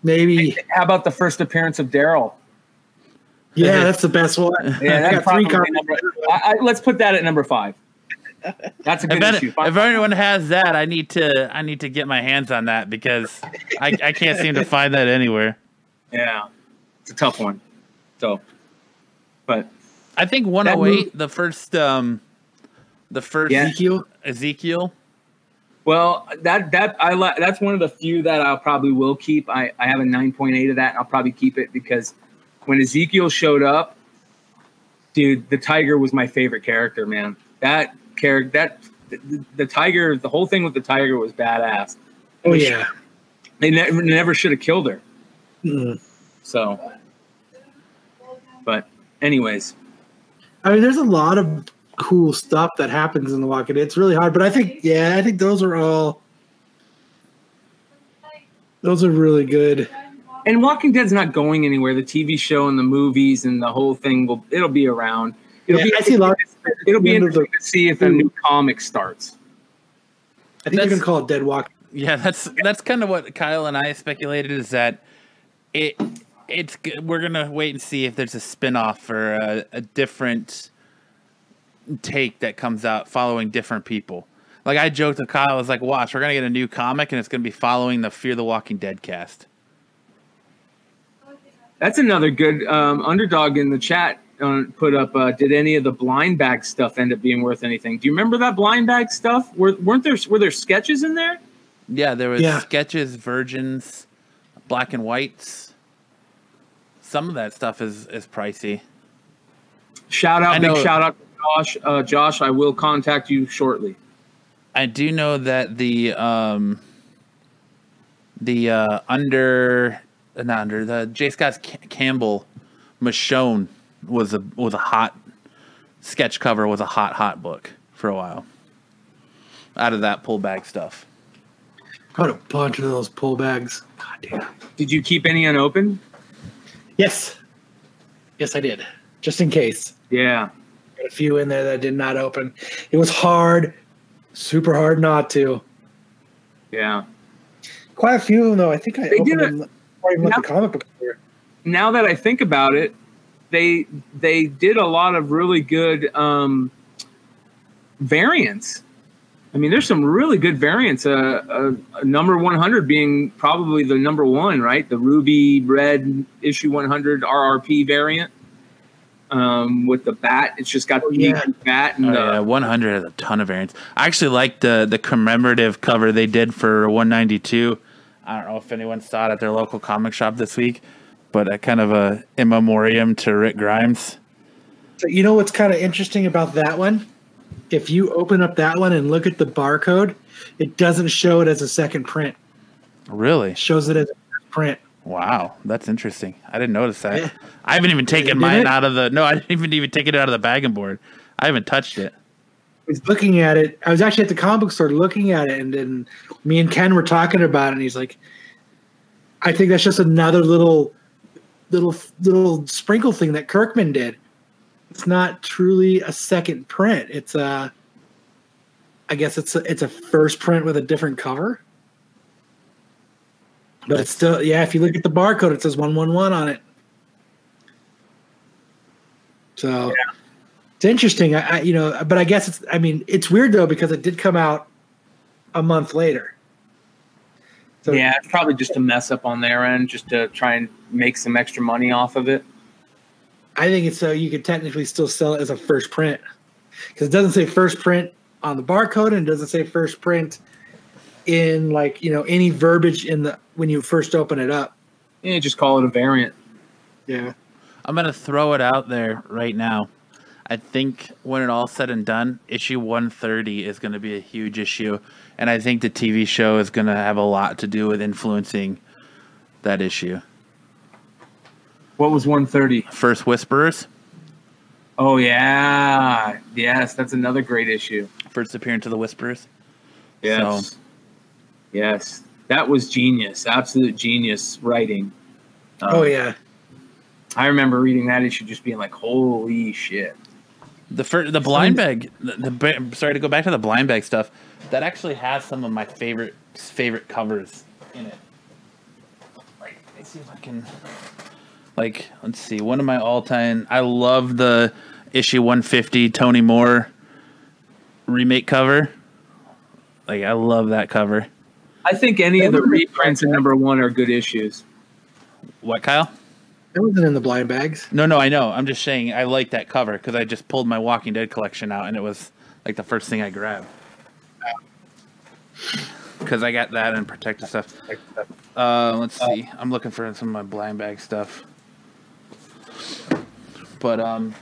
maybe How about the first appearance of Daryl? Yeah, that's the best one. Yeah, I got three probably number. I, I, let's put that at number five. That's a good If, any- issue. if anyone has that, I need to I need to get my hands on that because I, I can't seem to [laughs] find that anywhere. Yeah, it's a tough one. So, but I think 108, the first um the first Yeah. Ezekiel. Ezekiel. Well, that that I li- that's one of the few that I'll probably will keep. I, I have a nine point eight of that. And I'll probably keep it because when Ezekiel showed up, dude, the tiger was my favorite character. Man, that character that the, the tiger, the whole thing with the tiger was badass. Oh yeah. They never never should have killed her. Mm. So, but anyways, I mean, there's a lot of cool stuff that happens in The Walking Dead. It's really hard, but I think, yeah, I think those are all. Those are really good. And Walking Dead's not going anywhere. The TV show and the movies and the whole thing will it'll be around. It'll Yeah, be I see a lot. it'll be the end of the- interesting to see if a new comic starts. I think you can call it Dead Walk. Yeah, that's that's kind of what Kyle and I speculated is that it it's we're gonna wait and see if there's a spin-off or a, a different take that comes out following different people. Like I joked with Kyle, I was like, "Watch, we're gonna get a new comic and it's gonna be following the Fear the Walking Dead cast." That's another good um, underdog in the chat. Uh, put up. Uh, did any of the blind bag stuff end up being worth anything? Do you remember that blind bag stuff? Were, weren't there were there sketches in there? Yeah, there was Yeah. sketches, virgins, black and whites. Some of that stuff is is pricey. Shout I out, big shout out to Josh. Uh, Josh, I will contact you shortly. I do know that the um the uh under not under the J Scott Campbell Michonne was a was a hot sketch cover was a hot hot book for a while. Out of that pull bag stuff. Got a bunch of those pull bags. God damn. Did you keep any unopened? Yes. Yes, I did. Just in case. Yeah. Got a few in there that did not open. It was hard, super hard not to. Yeah. Quite a few of them, though. I think I They opened did it- them before even Now- the comic book here. now that I think about it, they they did a lot of really good um, variants. I mean, there's some really good variants. Uh, uh, number 100 being probably the number one, right? The ruby red issue 100 RRP variant um, with the bat. It's just got the yeah. bat and Oh, the, yeah, 100 has a ton of variants. I actually like the the commemorative cover they did for 192. I don't know if anyone saw it at their local comic shop this week, but a kind of a in memoriam to Rick Grimes. So you know what's kind of interesting about that one? If you open up that one and look at the barcode, it doesn't show it as a second print. Really? It shows it as a print. Wow, that's interesting. I didn't notice that. Yeah. I haven't even taken mine it? out of the. No, I didn't even even take it out of the bag and board. I haven't touched it. Was looking at it. I was actually at the comic book store looking at it, and then me and Ken were talking about it, and he's like, "I think that's just another little, little, little sprinkle thing that Kirkman did. It's not truly a second print. It's a, I guess it's a, it's a first print with a different cover." But it's still, yeah. If you look at the barcode, it says one one one on it. So it's interesting. I, I, you know, but I guess it's. I mean, it's weird though because it did come out a month later. So yeah, it's probably just a mess up on their end, just to try and make some extra money off of it. I think it's so you could technically still sell it as a first print because it doesn't say first print on the barcode and it doesn't say first print in like you know any verbiage in the when you first open it up. Yeah, just call it a variant. Yeah. I'm gonna throw it out there right now. I think when it all said and done, issue 130 is gonna be a huge issue, and I think the TV show is gonna have a lot to do with influencing that issue. What was 130? First Whisperers, Oh yeah, yes, that's another great issue. first appearance of the Whisperers. Yes, So- yes, that was genius, absolute genius writing. Um, Oh yeah. I remember reading that issue, just being like, "Holy shit!" The fir- the blind bag. The, the sorry to go back to the blind bag stuff. That actually has some of my favorite favorite covers in it. Like, let me see if I can. Like, let's see. One of my all time. I love the issue 150 Tony Moore remake cover. Like, I love that cover. I think any of the reprints in number one are good issues. What, Kyle? That wasn't in the blind bags. No, no, I know. I'm just saying I like that cover because I just pulled my Walking Dead collection out and it was like the first thing I grabbed. Because I got that and protective stuff. Uh, let's see. I'm looking for some of my blind bag stuff. But um,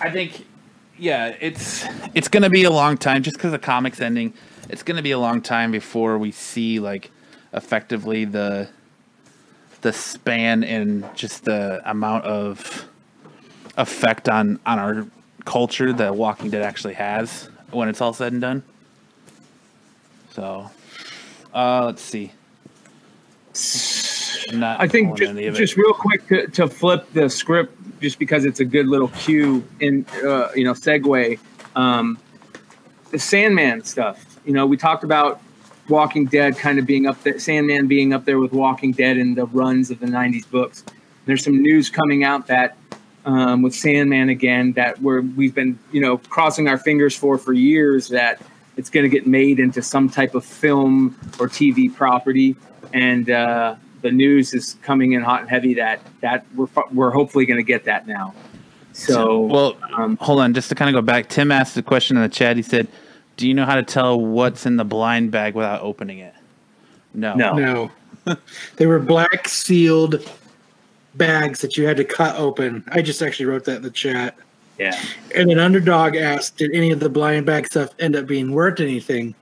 I think yeah, it's it's gonna be a long time just because the comics ending. It's gonna be a long time before we see like effectively the the span and just the amount of effect on on our culture that Walking Dead actually has when it's all said and done. So, uh, let's see. I think just, any of it. just real quick to, to flip the script, just because it's a good little cue in, uh, you know, segue. Um, the Sandman stuff. You know, we talked about Walking Dead kind of being up there, Sandman being up there with Walking Dead in the runs of the '90s books. There's some news coming out that um, with Sandman again that we're we've been you know crossing our fingers for for years that it's going to get made into some type of film or TV property, and uh, the news is coming in hot and heavy that that we're we're hopefully going to get that now. So well, um, hold on, just to kind of go back. Tim asked a question in the chat. He said, "Do you know how to tell what's in the blind bag without opening it?" No. No. No, [laughs] they were black sealed bags that you had to cut open. I just actually wrote that in the chat. yeah, And then Underdog asked, "Did any of the blind bag stuff end up being worth anything?"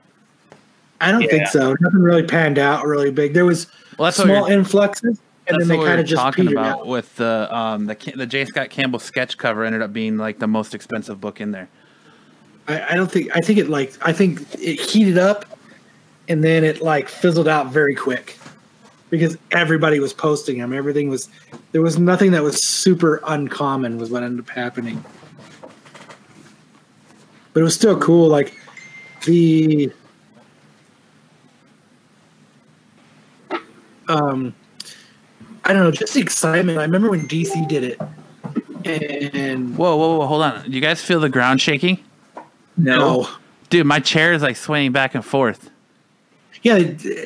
I don't Yeah. think so. Nothing really panned out really big. There was Well, that's what small influxes, and That's then they kind were of just talking petered about out. with the um the Ca- the J. Scott Campbell sketch cover ended up being like the most expensive book in there. I, I don't think. I think it like. I think it heated up, and then it like fizzled out very quick, because everybody was posting them. Everything was. There was nothing that was super uncommon. Was what ended up happening. But it was still cool. Like the. Um, I don't know, just the excitement. I remember when DC did it, and Whoa, whoa, whoa! Hold on. You guys feel the ground shaking? No, oh, Dude, my chair is like swaying back and forth. yeah,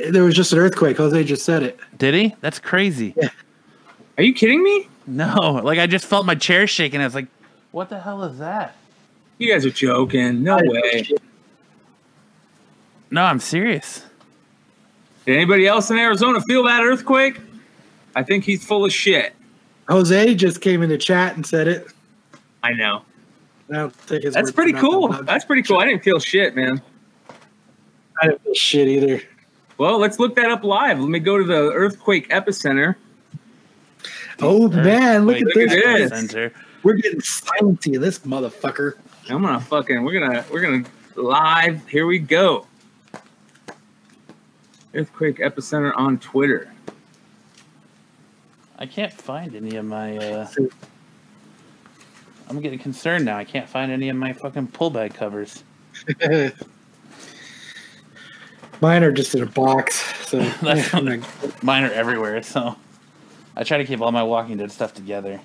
there was just an earthquake. Jose just said it. Did he? That's crazy. are you kidding me? No, like I just felt my chair shaking. I was like, "What the hell is that?" You guys are joking. No way. No, I'm serious. Did anybody else in Arizona feel that earthquake? I think he's full of shit. Jose just came in the chat and said it. I know. That's pretty cool. I'm- That's pretty cool. I didn't feel shit, man. I didn't feel shit either. Well, let's look that up live. Let me go to the earthquake epicenter. Oh man, look Wait, at look at this. this. Center. We're getting silency of this motherfucker. I'm gonna fucking we're gonna we're gonna live. Here we go. Earthquake epicenter on Twitter. I can't find any of my. uh I'm getting concerned now. I can't find any of my fucking pull bag covers. [laughs] Mine are just in a box. So [laughs] That's I'm Mine are everywhere, so I try to keep all my Walking Dead stuff together.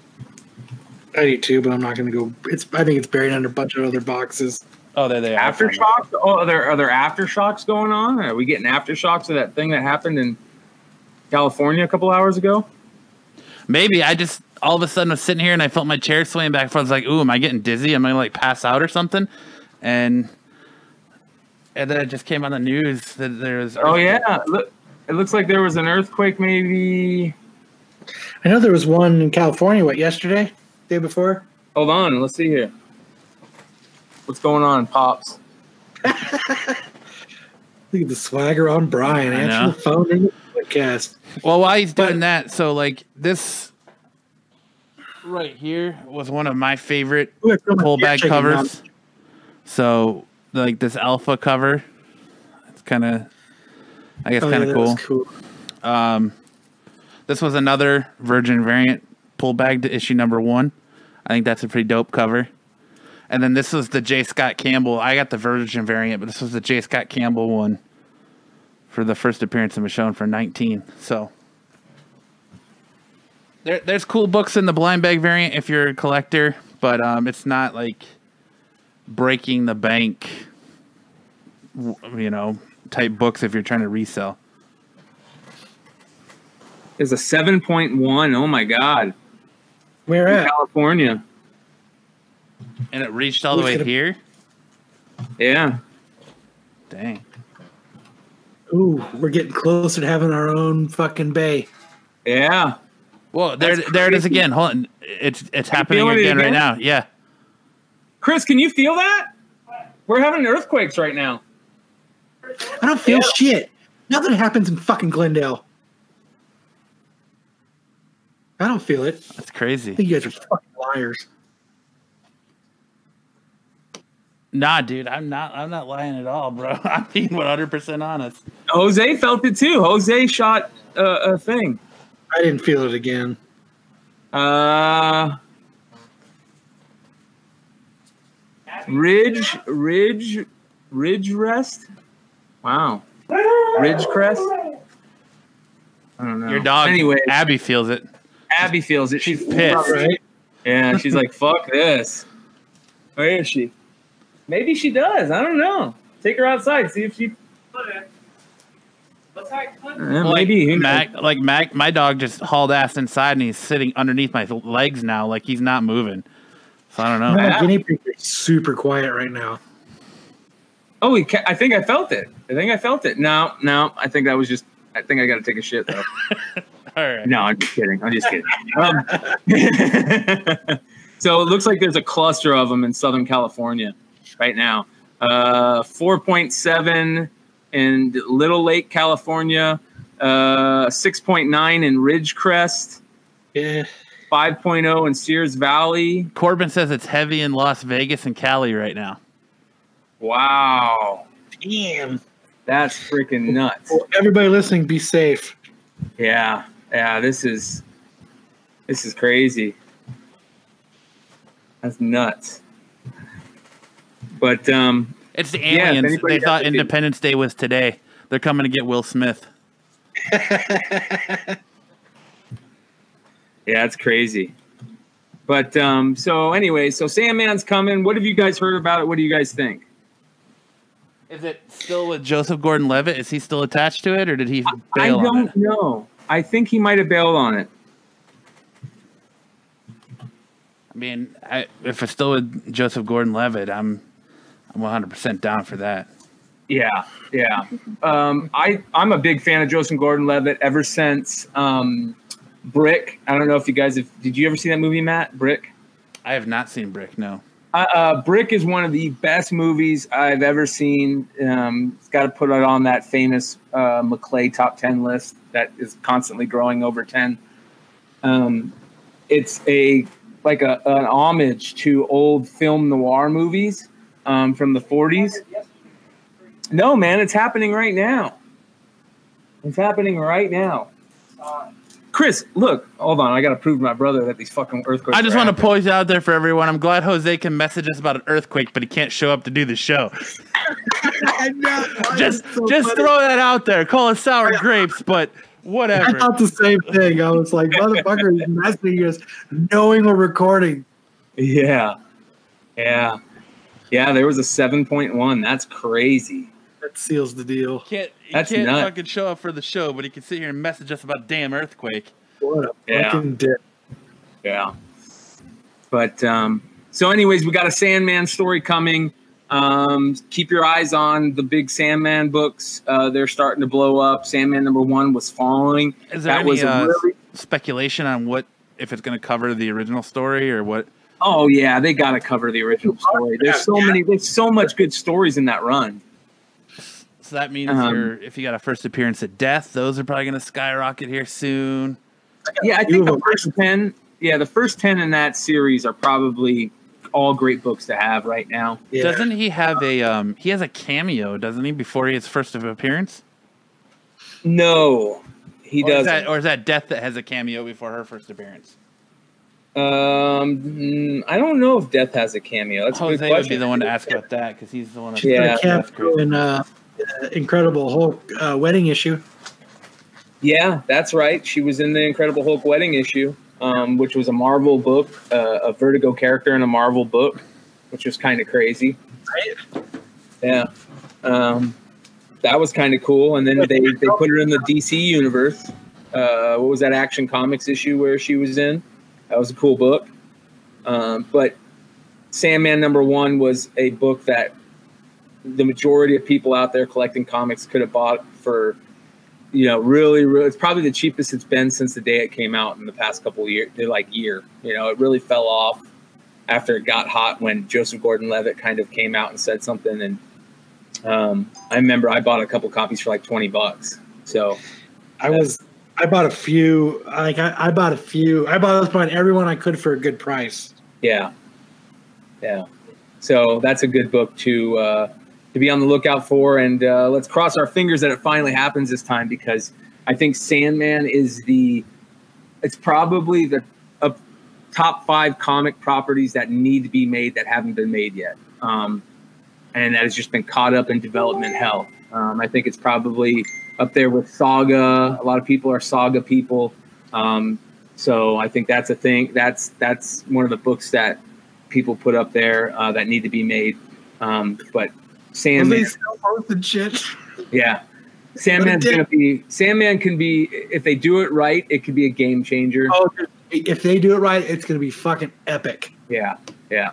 I do too, but I'm not going to go. It's. I think it's buried under a bunch of other boxes. Oh, there they are. I found them. Aftershocks? Oh, are there are there aftershocks going on? Are we getting aftershocks of that thing that happened in California a couple hours ago? Maybe I just all of a sudden I was sitting here and I felt my chair swaying back and forth. I was like, "Ooh, am I getting dizzy? Am I like pass out or something?" And and then it just came on the news that there was. Oh yeah, look, it looks like there was an earthquake maybe. I know there was one in California. What yesterday? Day before? Hold on, let's see here. What's going on, pops? [laughs] Look at the swagger on Brian. I Answer know. the phone in the podcast. Well, while he's doing But- that, so like this right here was one of my favorite Ooh, I feel my pull bag covers. So like this alpha cover, it's kind of, I guess. Oh, kind of was cool. cool. Um, this was another Virgin variant pull bag to issue number one. I think that's a pretty dope cover. And then this was the J. Scott Campbell. I got the Virgin variant, but this was the J. Scott Campbell one for the first appearance of Michonne for 19. So there, there's cool books in the blind bag variant if you're a collector, but um, it's not like breaking the bank, you know, type books if you're trying to resell. There's a seven point one. Oh my god, Where in at? California. And it reached all the way gonna- here. Yeah, Dang. Ooh, we're getting closer to having our own fucking bay. yeah. Well, there, That's there it is again. Hold on, it's it's happening feeling it again, right now. Yeah, Chris, can you feel that? We're having earthquakes right now. I don't feel shit. Nothing happens in fucking Glendale. I don't feel it. That's crazy. I think you guys are fucking liars. Nah, dude, I'm not. I'm not lying at all, bro. [laughs] I'm being 100 percent honest. Jose felt it too. Jose shot uh, a thing. I didn't feel it again. Uh, Ridge, Ridge, Ridge Rest. Wow, Ridgecrest. I don't know. Your dog, Anyway, Abby feels it. Abby feels it. She's pissed. Right? Yeah, she's like, "Fuck this." Where is she? Maybe she does. I don't know. Take her outside. See if she. Uh, maybe. Who? Mac, like Mac, my dog just hauled ass inside and he's sitting underneath my legs now, like he's not moving. So I don't know. My guinea pig is super quiet right now. Oh, he ca- I think I felt it. I think I felt it. No, no. I think that was just. I think I got to take a shit though. [laughs] All right. No, I'm just kidding. I'm just kidding. Um, [laughs] so it looks like there's a cluster of them in Southern California right now. Uh, 4.7 in Little Lake, California. Uh, 6.9 in Ridgecrest. Yeah. 5.0 in Searles Valley. Corbin says it's heavy in Las Vegas and Cali right now. Wow, Damn. that's freaking nuts. Well, everybody listening, be safe. Yeah, yeah. This is this is crazy. That's nuts. But um, It's the Yeah, aliens. anybody they thought Independence Day was today. They're coming to get Will Smith. [laughs] yeah, it's crazy. But um, so anyway, so Sandman's coming. What have you guys heard about it? What do you guys think? Is it still with Joseph Gordon-Levitt? Is he still attached to it, or did he I don't know. I think he might have bailed on it. I mean, I, if it's still with Joseph Gordon-Levitt, I'm I'm 100 percent down for that. Yeah, yeah. Um, I I'm a big fan of Joseph Gordon-Levitt ever since um, Brick. I don't know if you guys have. Did you ever see that movie, Matt? Brick. I have not seen Brick. No. Uh, uh, Brick is one of the best movies I've ever seen. Um, it's got to put it on that famous uh, McClay top ten list that is constantly growing over ten. Um, it's a like a, an homage to old film noir movies um, from the '40s. No, man, it's happening right now. It's happening right now. Chris, look, hold on. I got to prove to my brother that these fucking earthquakes. I just are want to happening. point out there for everyone. I'm glad Jose can message us about an earthquake, but he can't show up to do the show. [laughs] Just just throw that out there. Call us sour grapes, but I whatever. thought the same thing. I was like, motherfucker, he's messaging us knowing we're recording. [laughs] Yeah. Yeah. Yeah, there was a 7.1. That's crazy. That seals the deal. Can't he That's can't nuts. fucking show up for the show, but he can sit here and message us about damn earthquake. What a Yeah. fucking dick. Yeah. But um so anyways, we got a Sandman story coming. Um keep your eyes on the big Sandman books. Uh they're starting to blow up. Sandman number 1 was falling. Is there That any was a uh, really speculation on what if it's going to cover the original story or what? Oh yeah, they got to cover the original story. There's so many there's so much good stories in that run. So that means Um, you're, if you got a first appearance at Death, those are probably going to skyrocket here soon. Yeah, I think the first 10 yeah, the first 10 in that series are probably all great books to have right now. Yeah. Doesn't he have a um? He has a cameo, doesn't he, before his first of appearance? No, he Or is, does. that, or is that Death that has a cameo before her first appearance? Um, mm, I don't know if Death has a cameo. That's a good Jose would be the one to ask about that because he's the one. That's Yeah, Yeah, that's Cap in uh, uh, Incredible Hulk uh, wedding issue. Yeah, that's right. She was in the Incredible Hulk wedding issue, um, which was a Marvel book, uh, a Vertigo character in a Marvel book, which was kind of crazy. Right? Yeah, um, that was kind of cool. And then they they put her in the DC universe. Uh, what was that Action Comics issue where she was in? That was a cool book. Um, but Sandman number one was a book that the majority of people out there collecting comics could have bought for, you know, really, really. It's probably the cheapest it's been since the day it came out in the past couple years, like year. You know, it really fell off. after it got hot when Joseph Gordon-Levitt kind of came out and said something, and um, I remember I bought a couple copies for like twenty bucks. So I was I bought a few. Like I, I bought a few. I bought, I was buying everyone I could for a good price. yeah, yeah. So that's a good book to uh, to be on the lookout for, and uh, let's cross our fingers that it finally happens this time because I think Sandman is the it's probably the uh, top five comic properties that need to be made that haven't been made yet, um, and that has just been caught up in development hell. Um, I think it's probably up there with Saga. A lot of people are Saga people, um, so I think that's a thing. That's that's one of the books that people put up there uh, that need to be made. Um, but Sandman, they still posting shit. yeah. Sandman's gonna be Sandman can be if they do it right, it could be a game changer. Oh, if they do it right, it's going to be fucking epic. Yeah, yeah,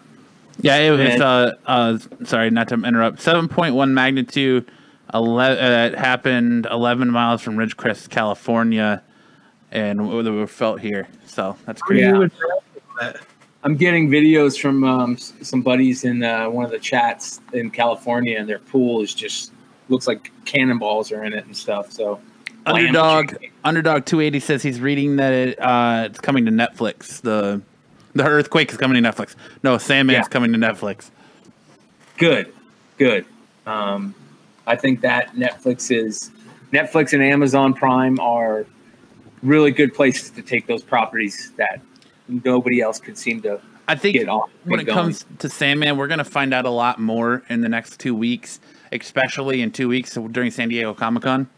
Yeah, it was. Uh, uh, sorry, not to interrupt. Seven point one magnitude. 11, uh, it happened eleven miles from Ridgecrest, California, and we were felt here. So that's crazy. Yeah. You would that. I'm getting videos from um, some buddies in uh, one of the chats in California, and their pool is just looks like cannonballs are in it and stuff. So Underdog Underdog two eighty says he's reading that it, uh, it's coming to Netflix. The the earthquake is coming to Netflix. No, Sandman's Yeah. coming to Netflix. good, good. Um, I think that Netflix is Netflix and Amazon Prime are really good places to take those properties that nobody else could seem to I think get off. when get it going. comes to Sandman, we're going to find out a lot more in the next two weeks, especially in two weeks during San Diego Comic Con.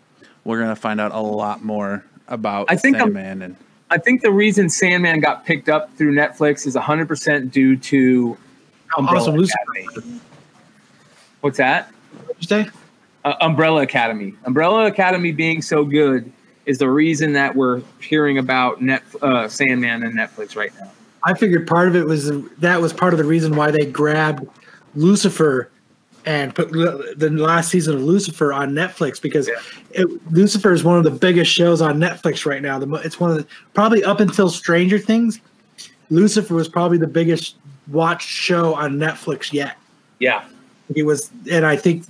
We're going to find out a lot more about I think I'm- Sandman and I think the reason Sandman got picked up through Netflix is 100% due to Umbrella Awesome, Academy. What's that? What'd you say? Uh, Umbrella Academy. Umbrella Academy being so good is the reason that we're hearing about Net, uh, Sandman and Netflix right now. I figured part of it was that was part of the reason why they grabbed Lucifer and put the last season of Lucifer on Netflix because it, Lucifer is one of the biggest shows on Netflix right now. The, it's one of the probably up until Stranger Things, Lucifer was probably the biggest watched show on Netflix yet. Yeah. It was, and I think,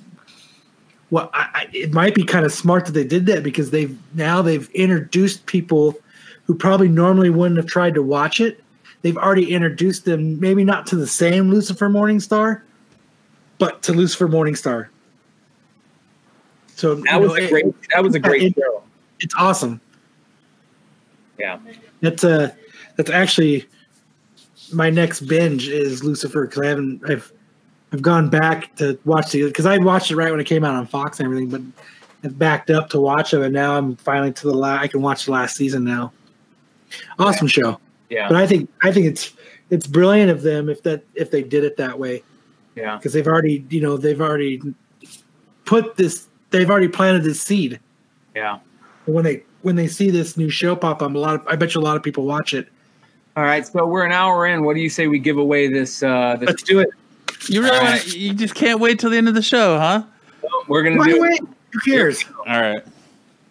well, I, I, it might be kind of smart that they did that because they've now they've introduced people who probably normally wouldn't have tried to watch it. They've already introduced them, maybe not to the same Lucifer Morningstar, but to Lucifer Morningstar. So That was know, a it- great that was a great it- show. It's awesome. Yeah. That's uh that's actually my next binge is Lucifer because I haven't I've I've gone back to watch the because I watched it right when it came out on Fox and everything, but I've backed up to watch it, and now I'm finally to the last. I can watch the last season now. Awesome show, Yeah. but I think I think it's it's brilliant of them if that if they did it that way Yeah. because they've already you know they've already put this they've already planted this seed. Yeah. When they when they see this new show pop up, a lot of I bet you a lot of people watch it. All right. So we're an hour in. What do you say we give away this? Uh, this Let's do it. You really All wanna, right. you just can't wait till the end of the show, huh? we're gonna Why do. wait? Who cares? All right.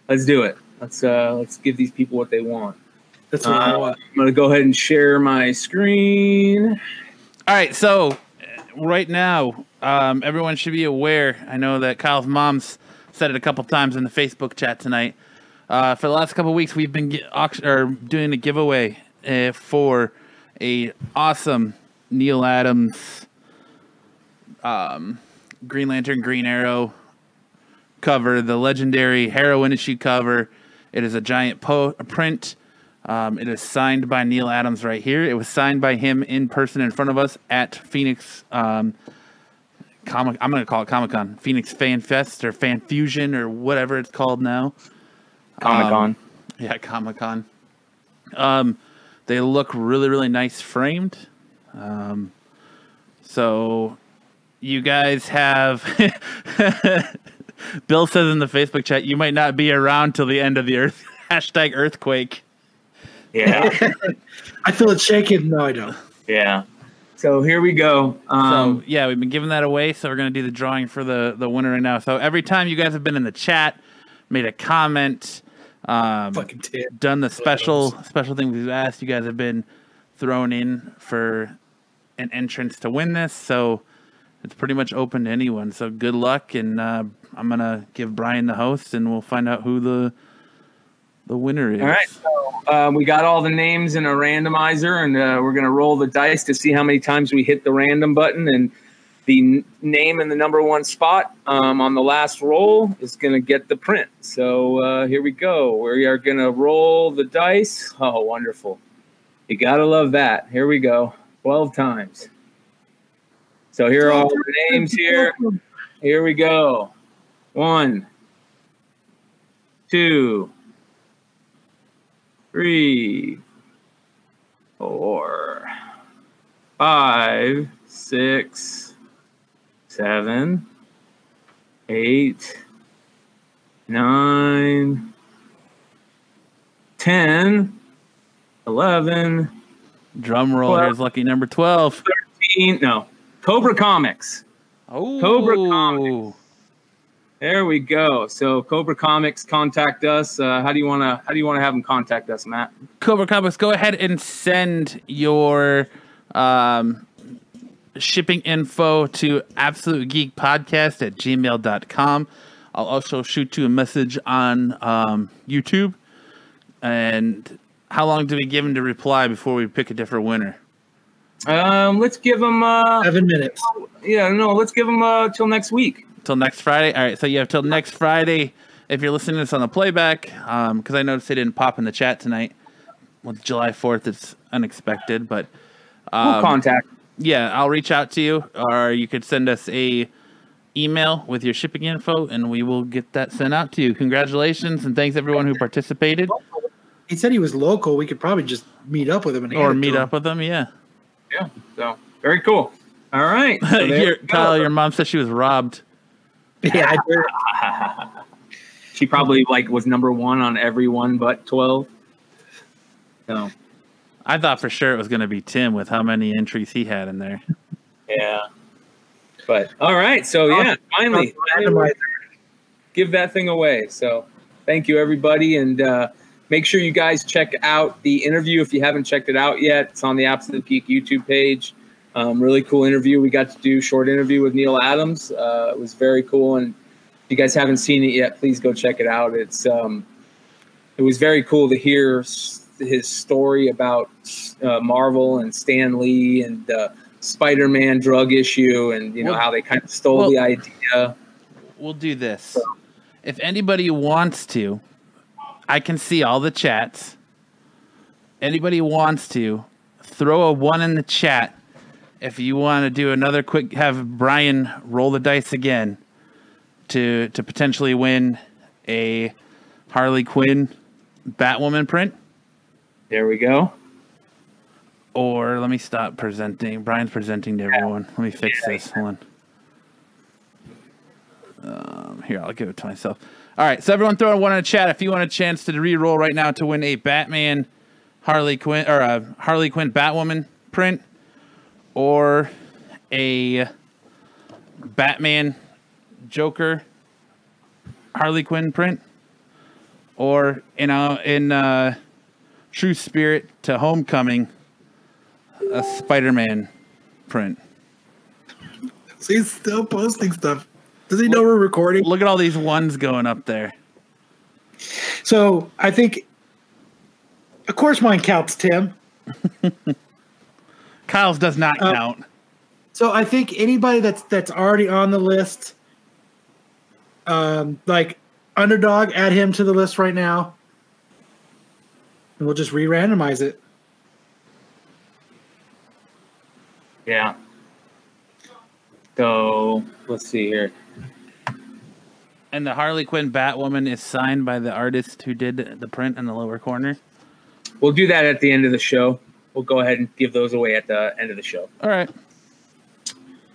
Let's do it. Let's uh, let's give these people what they want. That's what I Uh, want. I'm gonna go ahead and share my screen. All right, so uh, right now, um, everyone should be aware. I know that Kyle's mom's said it a couple times in the Facebook chat tonight. Uh, for the last couple weeks, we've been gi- auction- or doing a giveaway uh, for a awesome Neal Adams um, Green Lantern Green Arrow cover, the legendary heroin issue cover. It is a giant po- print. Um, it is signed by Neal Adams right here. It was signed by him in person in front of us at Phoenix um, Comic. I'm going to call it Comic Con, Phoenix Fan Fest or Fan Fusion or whatever it's called now. Comic Con. Um, Yeah, Comic Con. Um, they look really, really nice framed. Um, so you guys have. [laughs] Bill says in the Facebook chat, you might not be around till the end of the earth [laughs] hashtag earthquake. yeah. [laughs] I feel it shaking. No, I don't. yeah. So here we go. Um, so yeah, we've been giving that away. So we're gonna do the drawing for the the winner right now. So every time you guys have been in the chat, made a comment, um, done the special special thing we've asked, you guys have been thrown in for an entrance to win this. So it's pretty much open to anyone. So good luck, and uh, I'm gonna give Brian the host, and we'll find out who the the winner is. All right. So um, we got all the names in a randomizer, and uh, we're gonna roll the dice to see how many times we hit the random button, and the n- name in the number one spot um, on the last roll is gonna get the print. So uh, here we go. We are gonna roll the dice. Oh, wonderful! You gotta love that. Here we go. Twelve times. So here are all the names here. Here we go. One, two, three, four, five, six, seven, eight, nine, ten, eleven, Drum roll. Well- Here's lucky number twelve. thirteen. No, Cobra Comics. Oh, Cobra Comics. There we go. So Cobra Comics, contact us. Uh, how do you want to? How do you want to have them contact us, Matt? Cobra Comics, go ahead and send your um, shipping info to Absolute Geek Podcast at gmail.com. I'll also shoot you a message on um, YouTube. And how long do we give them to reply before we pick a different winner? Um, let's give them. Uh, Seven minutes. yeah, no, let's give them uh, till next week. Till next Friday? All right, so you have till next Friday if you're listening to this on the playback, because I noticed they didn't pop in the chat tonight. With July 4th, it's unexpected, but We'll um, contact. yeah, I'll reach out to you, or you could send us a email with your shipping info, and we will get that sent out to you. Congratulations, and thanks everyone who participated He said he was local. We could probably just meet up with him and or meet up with them. Yeah, Yeah. So very cool. All right. So [laughs] there your. Kyle, your mom said she was robbed. [laughs] Yeah, I did. [laughs] she probably like was number one on everyone but twelve. So I thought for sure it was going to be Tim with how many entries he had in there. yeah. But all right. So yeah, finally, finally give that thing away. So thank you everybody, and uh, make sure you guys check out the interview if you haven't checked it out yet. It's on the Absolute Geek YouTube page. Um, really cool interview. We got to do short interview with Neal Adams. Uh, it was very cool, and if you guys haven't seen it yet, please go check it out. It's um, it was very cool to hear his story about uh, Marvel and Stan Lee and the Spider-Man drug issue, and you know Well- how they kind of stole well- the idea. We'll do this. If anybody wants to, I can see all the chats. Anybody wants to, throw a one in the chat. If you want to do another quick, have Brian roll the dice again to to potentially win a Harley Quinn Batwoman print. There we go. Or let me stop presenting. Brian's presenting to everyone. Let me fix this. Hold on. Um, here, I'll give it to myself. All right, so everyone throw one in the chat if you want a chance to re-roll right now to win a Batman Harley Quinn or a Harley Quinn Batwoman print or a Batman Joker Harley Quinn print or in a, in uh True Spirit to Homecoming a Spider-Man print. So he's still posting stuff. Does he know we're recording? Look at all these ones going up there. So I think, of course, mine counts, Tim. [laughs] Kyle's does not Uh, count. So I think anybody that's that's already on the list, um, like underdog, add him to the list right now, and we'll just re-randomize it. Yeah. So let's see here. And the Harley Quinn Batwoman is signed by the artist who did the print in the lower corner. We'll do that at the end of the show. We'll go ahead and give those away at the end of the show. All right.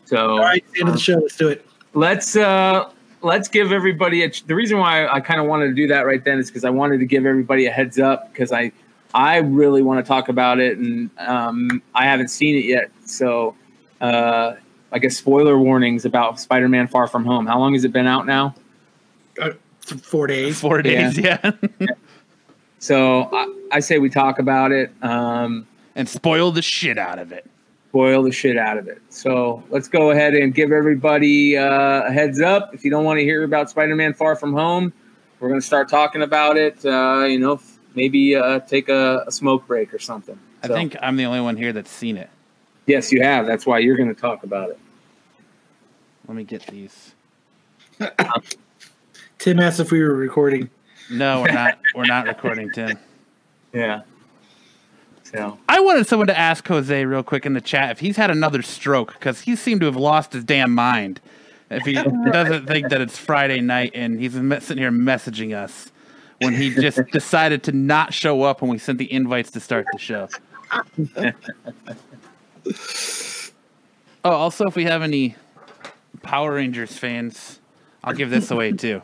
So All right, end of the show. Let's do it. let's uh let's give everybody a the reason why I kind of wanted to do that right then is because I wanted to give everybody a heads up because I I really want to talk about it and um, I haven't seen it yet. So uh, I guess spoiler warnings about Spider-Man: Far From Home. How long has it been out now? Uh, four days. [laughs] Four days, yeah. So I, I say we talk about it. Um, and spoil the shit out of it. spoil the shit out of it. So let's go ahead and give everybody uh, a heads up. If you don't want to hear about Spider-Man: Far From Home, we're going to start talking about it. Uh, you know, maybe uh, take a, a, smoke break or something. I think I'm the only one here that's seen it. Yes, you have. That's why you're going to talk about it. Let me get these. [laughs] Tim asked if we were recording. No, we're not. we're not recording, Tim. Yeah. So I wanted someone to ask Jose real quick in the chat if he's had another stroke because he seemed to have lost his damn mind. If he [laughs] doesn't think that it's Friday night and he's sitting here messaging us when he just [laughs] decided to not show up when we sent the invites to start the show. [laughs] oh, also, if we have any Power Rangers fans, I'll give this away too.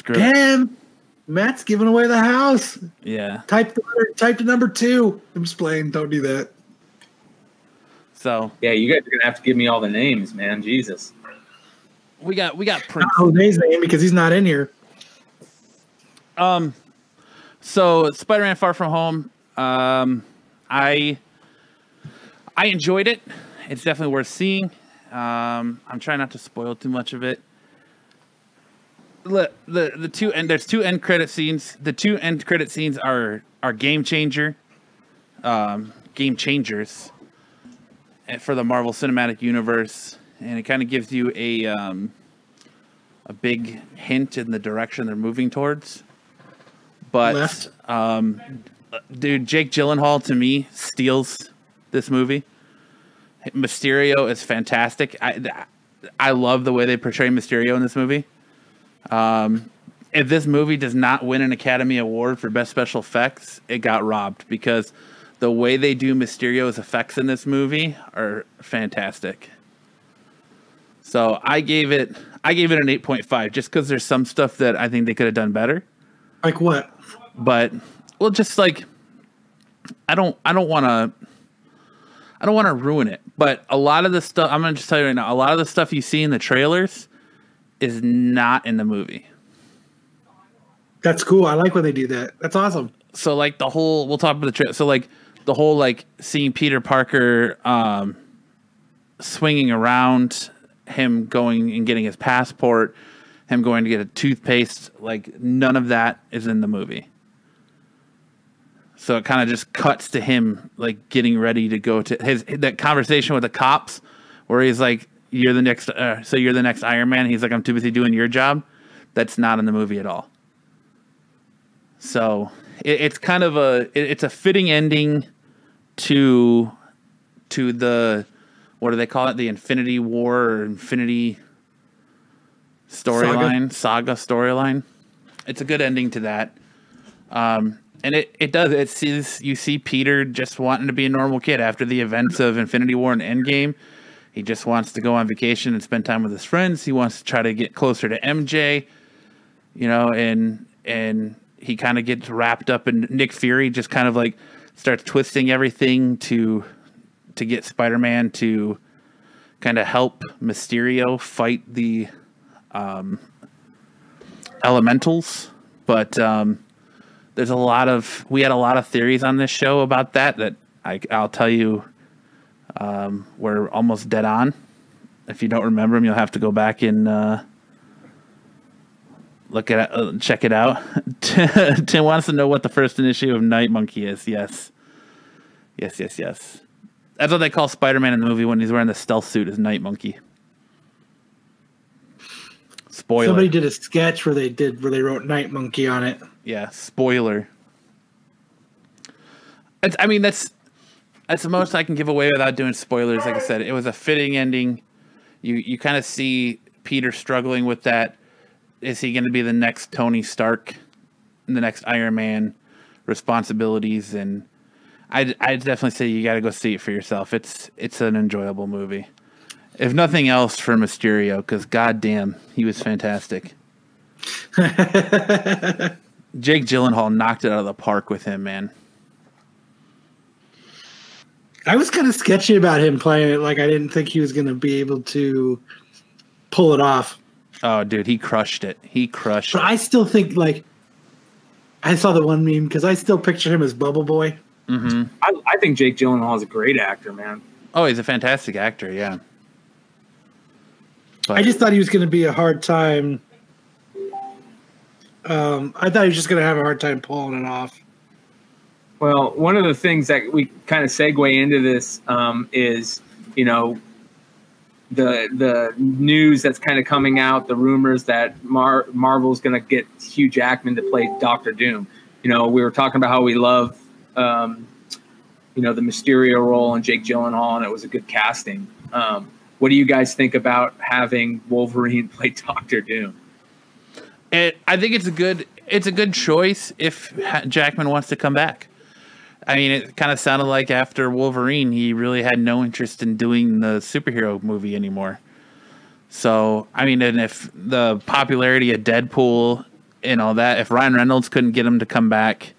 Screw Damn. It. Matt's giving away the house. Yeah. Type the type to number two. I'm just playing. Don't do that. So yeah, you guys are gonna have to give me all the names, man. Jesus. We got we got Prince. Jose's name because he's not in here. Um. So Spider-Man: Far From Home. Um, I I enjoyed it. It's definitely worth seeing. Um, I'm trying not to spoil too much of it the the the two and there's two end credit scenes. The two end credit scenes are are game changer, um, game changers eh, for the Marvel Cinematic Universe, and it kind of gives you a um, a big hint in the direction they're moving towards. But um, dude, Jake Gyllenhaal to me steals this movie. Mysterio is fantastic. I I love the way they portray Mysterio in this movie. Um, if this movie does not win an Academy Award for Best Special Effects, it got robbed because the way they do Mysterio's effects in this movie are fantastic. So I gave it I gave it an 8.5 just because there's some stuff that I think they could have done better. Like what? But well, just like I don't I don't want to I don't want to ruin it. But a lot of the stuff I'm gonna just tell you right now, a lot of the stuff you see in the trailers is not in the movie. That's cool. I like when they do that. That's awesome. So like the whole we'll talk about the trip. So like the whole like seeing Peter Parker um swinging around, him going and getting his passport, him going to get a toothpaste, like none of that is in the movie. So it kind of just cuts to him like getting ready to go to his that conversation with the cops where he's like you're the next uh, so you're the next Iron Man. He's like I'm too busy doing your job. That's not in the movie at all. So it, it's kind of a it, it's a fitting ending to to the what do they call it? The Infinity War or Infinity storyline, saga, saga storyline. It's a good ending to that. Um, and it, it does it sees you see Peter just wanting to be a normal kid after the events of Infinity War and Endgame he just wants to go on vacation and spend time with his friends. He wants to try to get closer to MJ, you know, and and he kind of gets wrapped up in Nick Fury just kind of like starts twisting everything to to get Spider-Man to kind of help Mysterio fight the um, elementals, but um, there's a lot of we had a lot of theories on this show about that that I, I'll tell you um, we're almost dead on. If you don't remember them, you'll have to go back and uh, look at uh, check it out. [laughs] Tim wants to know what the first issue of Night Monkey is. Yes, yes, yes, yes. That's what they call Spider-Man in the movie when he's wearing the stealth suit. Is Night Monkey. Spoiler. Somebody did a sketch where they did where they wrote Night Monkey on it. Yeah, spoiler. It's, I mean, that's that's the most I can give away without doing spoilers. Like I said, it was a fitting ending. You you kind of see Peter struggling with that. Is he going to be the next Tony Stark, the next Iron Man responsibilities? And I I definitely say you got to go see it for yourself. It's it's an enjoyable movie. If nothing else for Mysterio, because goddamn, he was fantastic. [laughs] Jake Gyllenhaal knocked it out of the park with him, man. I was kind of sketchy about him playing it. Like I didn't think he was going to be able to pull it off. Oh, dude, he crushed it. He crushed. But it. I still think like I saw the one meme because I still picture him as Bubble Boy. Mm-hmm. I, I, think Jake Gyllenhaal is a great actor, man. Oh, he's a fantastic actor. Yeah. But, I just thought he was going to be a hard time. Um, I thought he was just going to have a hard time pulling it off. Well, one of the things that we kind of segue into this um, is, you know, the the news that's kind of coming out, the rumors that Mar- Marvel's going to get Hugh Jackman to play Doctor Doom. You know, we were talking about how we love, um, you know, the Mysterio role and Jake Gyllenhaal, and it was a good casting. Um, what do you guys think about having Wolverine [laughs] play Doctor Doom? It, I think it's a good it's a good choice if Jackman wants to come back. I mean, it kind of sounded like after Wolverine, he really had no interest in doing the superhero movie anymore. So, I mean, and if the popularity of Deadpool and all that, if Ryan Reynolds couldn't get him to come back,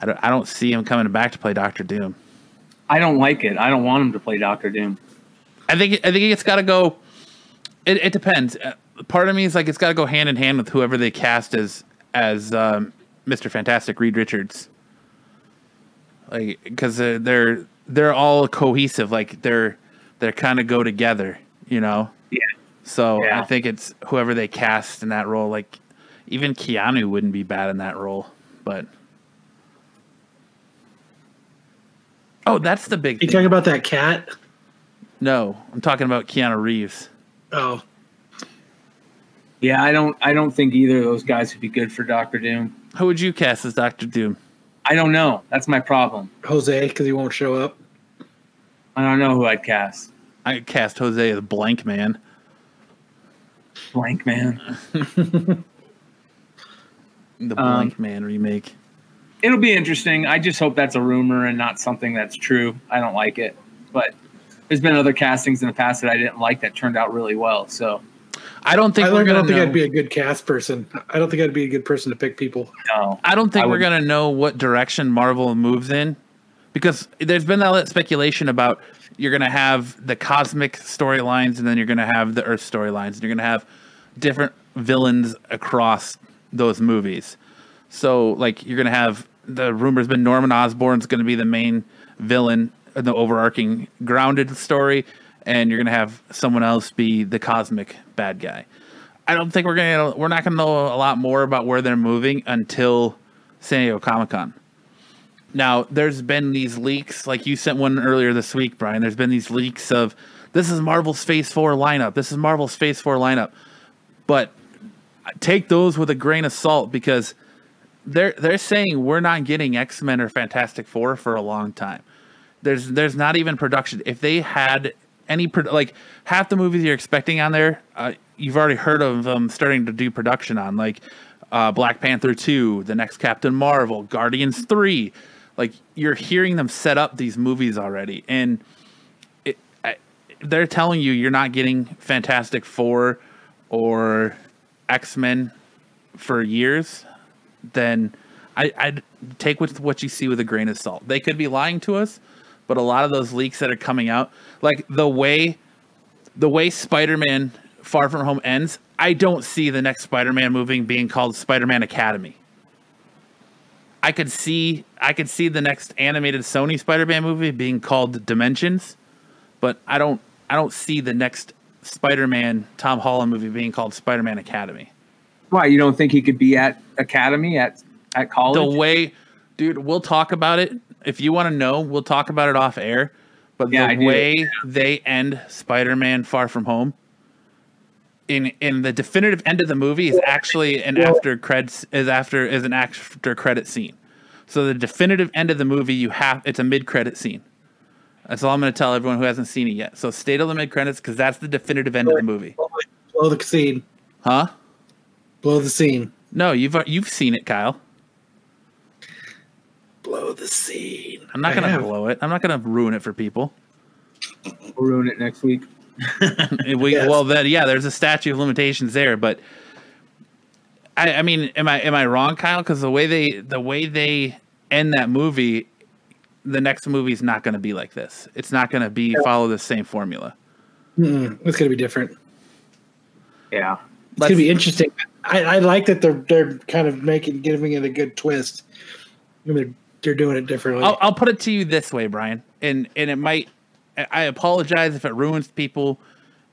I don't, I don't see him coming back to play Doctor Doom. I don't like it. I don't want him to play Doctor Doom. I think I think it's got to go. It, it depends. Uh, part of me is like it's got to go hand in hand with whoever they cast as as um, Mister Fantastic, Reed Richards. Like because they're, they're they're all cohesive. Like they're they're kind of go together. You know. Yeah. So Yeah. I think it's whoever they cast in that role. Like even Keanu wouldn't be bad in that role, but. Oh, that's the big You thing. talking about that cat? No, I'm talking about Keanu Reeves. Oh, Yeah, I don't. I don't think either of those guys would be good for Doctor Doom. Who would you cast as Doctor Doom? I don't know. That's my problem. Jose, because he won't show up. I don't know who I'd cast. I cast Jose as Blank Man. Blank man. [laughs] The Um, Blank Man remake. It'll be interesting. I just hope that's a rumor and not something that's true. I don't like it, but there's been other castings in the past that I didn't like that turned out really well. So I don't think I we're don't, gonna don't think know. I'd be a good cast person. I don't think I'd be a good person to pick people. no, I don't think I we're would- gonna know what direction Marvel moves in, because there's been that speculation about you're gonna have the cosmic storylines and then you're gonna have the Earth storylines and you're gonna have different villains across those movies. So like you're gonna have the rumors been Norman Osborn's gonna be the main villain in the overarching grounded story, and you're gonna have someone else be the cosmic bad guy. I don't think we're gonna we're not gonna know a lot more about where they're moving until San Diego Comic Con. Now, there's been these leaks, like you sent one earlier this week, Brian. There's been these leaks of this is Marvel's Phase Four lineup. This is Marvel's Phase Four lineup, but take those with a grain of salt because they're they're saying we're not getting X Men or Fantastic Four for a long time. There's there's not even production. If they had any pro- like half the movies you're expecting on there, uh, you've already heard of them starting to do production on, like uh, Black Panther two, the next Captain Marvel, Guardians three. Like you're hearing them set up these movies already, and it, I, they're telling you you're not getting Fantastic Four or X Men for years, then I, I'd take with what you see with a grain of salt. They could be lying to us, but a lot of those leaks that are coming out, like the way the way Spider-Man Far From Home ends, I don't see the next Spider-Man movie being called Spider-Man Academy. I could see I could see the next animated Sony Spider-Man movie being called Dimensions, but I don't I don't see the next Spider-Man Tom Holland movie being called Spider-Man Academy. why you don't think he could be at academy at at college? the way dude we'll talk about it if you want to know we'll talk about it off air but Yeah, the way they end spider-man far from home in in the definitive end of the movie is actually an after credits is after is an after credit scene. So the definitive end of the movie you have it's a mid-credit scene. That's all i'm going to tell everyone who hasn't seen it yet. So stay till the mid-credits because that's the definitive end of the movie. Blow the scene. huh? Blow the scene. no you've you've seen it kyle Blow the scene. i'm not I going to have. blow it i'm not going to ruin it for people We'll ruin it next week. [laughs] we, Yes. Well, then, yeah, there's a statute of limitations there, but I, I mean, am I am I wrong, Kyle? Because the way they the way they end that movie, the next movie is not going to be like this. It's not going to be follow the same formula. Mm-mm. It's gonna be different. Yeah. It's gonna be interesting. I, I like that they're they're kind of making giving it a good twist. And they're they're doing it differently. I'll, I'll put it to you this way, Brian, and and it might I, apologize if it ruins people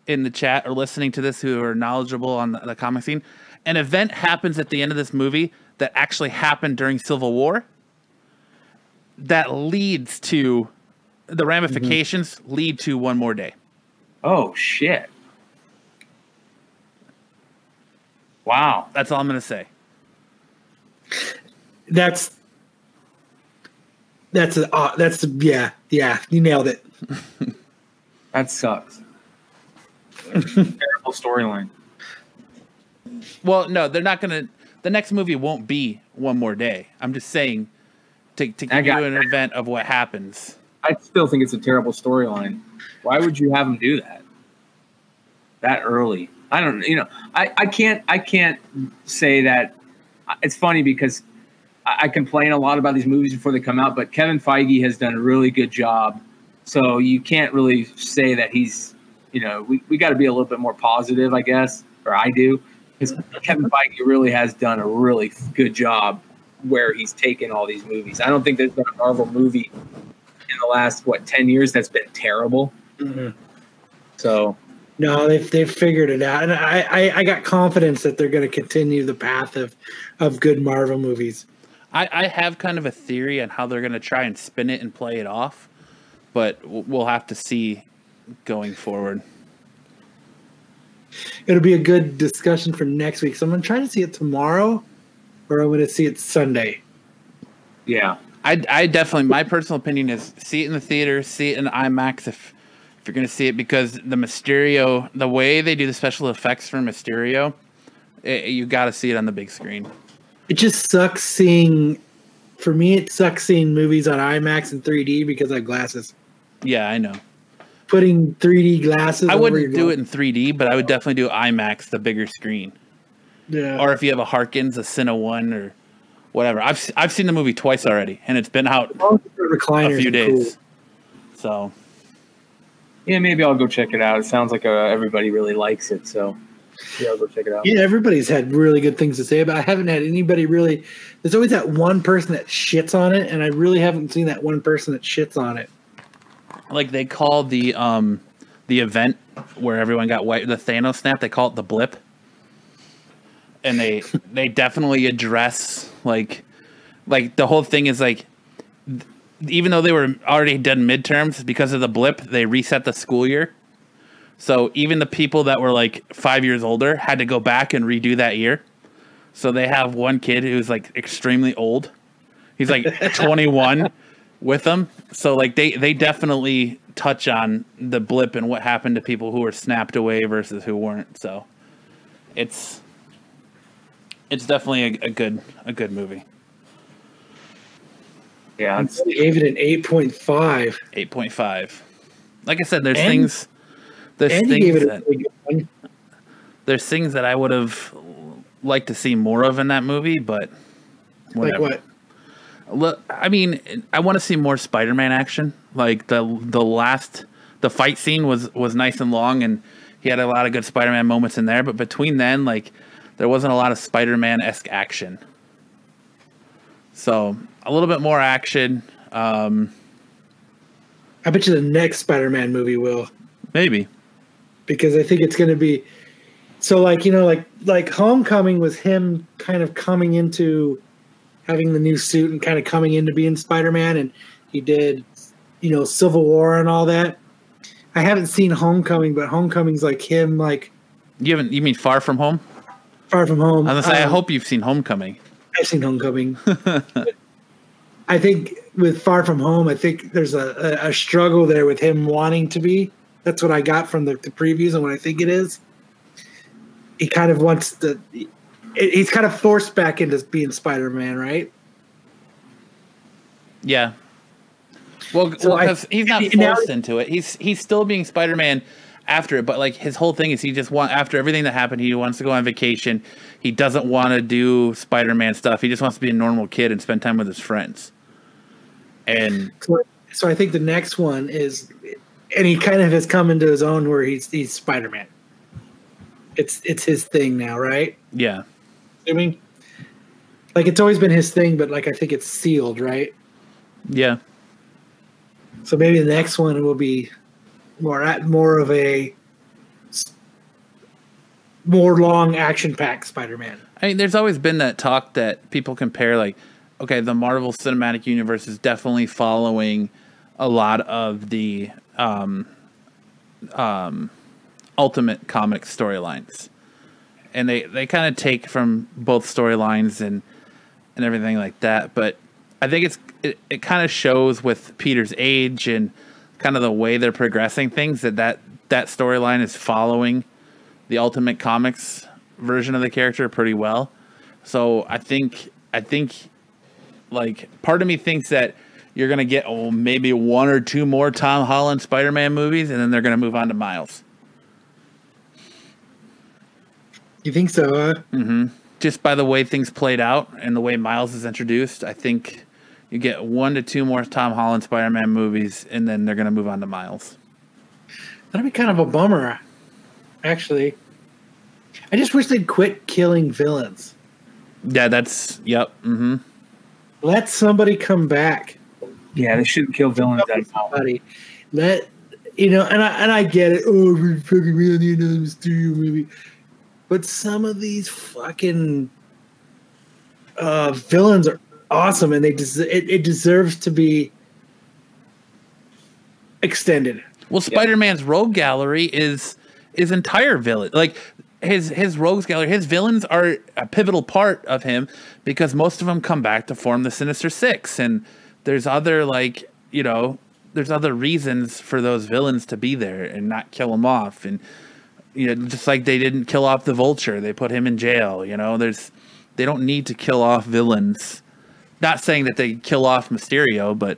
in the chat or listening to this who are knowledgeable on the, the comic scene. An event happens at the end of this movie that actually happened during Civil War that leads to the ramifications mm-hmm. lead to one more day. Oh shit. Wow. That's all I'm going to say. That's that's a, uh, that's a, yeah yeah you nailed it. that sucks. Terrible storyline. Well, no, they're not gonna. The next movie won't be one more day. I'm just saying to to give you an that. event of what happens. I still think it's a terrible storyline. Why would you have them do that that early? I don't. You know, I I can't I can't say that. It's funny because I complain a lot about these movies before they come out, but Kevin Feige has done a really good job. So you can't really say that he's, you know, we, we got to be a little bit more positive, I guess, or I do, because Kevin Feige really has done a really good job where he's taken all these movies. I don't think there's been a Marvel movie in the last what ten years that's been terrible. Mm-hmm. So no, they've they've figured it out, and I I, I got confidence that they're going to continue the path of of good Marvel movies. I, I have kind of a theory on how they're going to try and spin it and play it off, but we'll have to see going forward. It'll be a good discussion for next week. So I'm going to try to see it tomorrow, or I'm going to see it Sunday. Yeah, I, I definitely my personal opinion is see it in the theater, see it in IMAX if if you're going to see it because the Mysterio, the way they do the special effects for Mysterio, it, you got to see it on the big screen it just sucks seeing. For me, it sucks seeing movies on IMAX and 3D because I have glasses. Yeah, I know. Putting 3D glasses. I wouldn't do it in 3D, but I would definitely do IMAX, the bigger screen. Yeah. Or if you have a Harkins, a Cine One, or whatever. I've I've seen the movie twice already, and it's been out a few days. Cool. So. Yeah, maybe I'll go check it out. It sounds like uh, everybody really likes it, so yeah, I'll go check it out. Yeah, everybody's had really good things to say about. I haven't had anybody really. There's always that one person that shits on it, and I really haven't seen that one person that shits on it. Like they call the um the event where everyone got white the Thanos snap. They call it the blip, and they [laughs] they definitely address like like the whole thing is like even though they were already done midterms because of the blip, they reset the school year so even the people that were like five years older had to go back and redo that year. So they have one kid who's like extremely old. He's like [laughs] 21 with them. So like they they definitely touch on the blip and what happened to people who were snapped away versus who weren't. So it's it's definitely a, a good a good movie. Yeah, I gave it an eight point five. Eight point five. Like I said, there's and, things there's and things that, there's things that I would have liked to see more of in that movie, but whatever. Like what? Look, I mean, I want to see more Spider-Man action. Like the the last the fight scene was was nice and long, and he had a lot of good Spider-Man moments in there. But between then, like there wasn't a lot of Spider-Man esque action. So a little bit more action. Um, I bet you the next Spider-Man movie will. Maybe because I think it's going to be so like you know like like Homecoming was him kind of coming into having the new suit and kind of coming into being Spider-Man and he did you know Civil War and all that. I haven't seen Homecoming, but Homecoming's like him like you haven't you mean Far From Home? Far From Home. I was say um, I hope you've seen Homecoming. I've seen Homecoming. [laughs] I think with Far From Home, I think there's a, a, a struggle there with him wanting to be that's what I got from the, the previews and what I think it is. He kind of wants to. He's kind of forced back into being Spider Man, right? Yeah. Well, so well I, he's not forced now, into it. He's he's still being Spider Man after it, but like his whole thing is he just want after everything that happened, he wants to go on vacation. He doesn't want to do Spider Man stuff. He just wants to be a normal kid and spend time with his friends. And so, so I think the next one is and he kind of has come into his own where he's he's Spider Man. It's it's his thing now, right? Yeah. I mean, like it's always been his thing, but like I think it's sealed, right? Yeah. So maybe the next one will be more at more of a more long action packed Spider-Man. I mean, there's always been that talk that people compare, like, okay, the Marvel Cinematic Universe is definitely following a lot of the um, um, Ultimate comic storylines, and they they kind of take from both storylines and and everything like that. But I think it's it, it kind of shows with Peter's age and kind of the way they're progressing things that that that storyline is following the Ultimate Comics version of the character pretty well. So I think I think like part of me thinks that you're gonna get oh, maybe one or two more Tom Holland Spider-Man movies, and then they're gonna move on to Miles. You think so? Huh? Mm-hmm. Just by the way things played out and the way Miles is introduced, I think you get one to two more Tom Holland Spider-Man movies, and then they're gonna move on to Miles. That'd be kind of a bummer, actually. I just wish they'd quit killing villains. Yeah, that's yep. Mm-hmm. Let somebody come back. Yeah, they shouldn't kill villains at all. Somebody. Let you know, and I and I get it. Oh, we're fucking really another Mysterio movie, but some of these fucking uh, villains are awesome, and they des- it, it deserves to be extended. Well, Spider-Man's rogue gallery is is entire villain. Like his his rogues gallery, his villains are a pivotal part of him because most of them come back to form the Sinister Six, and there's other like you know there's other reasons for those villains to be there and not kill them off, and you know just like they didn't kill off the Vulture, they put him in jail. You know, there's they don't need to kill off villains. Not saying that they kill off Mysterio, but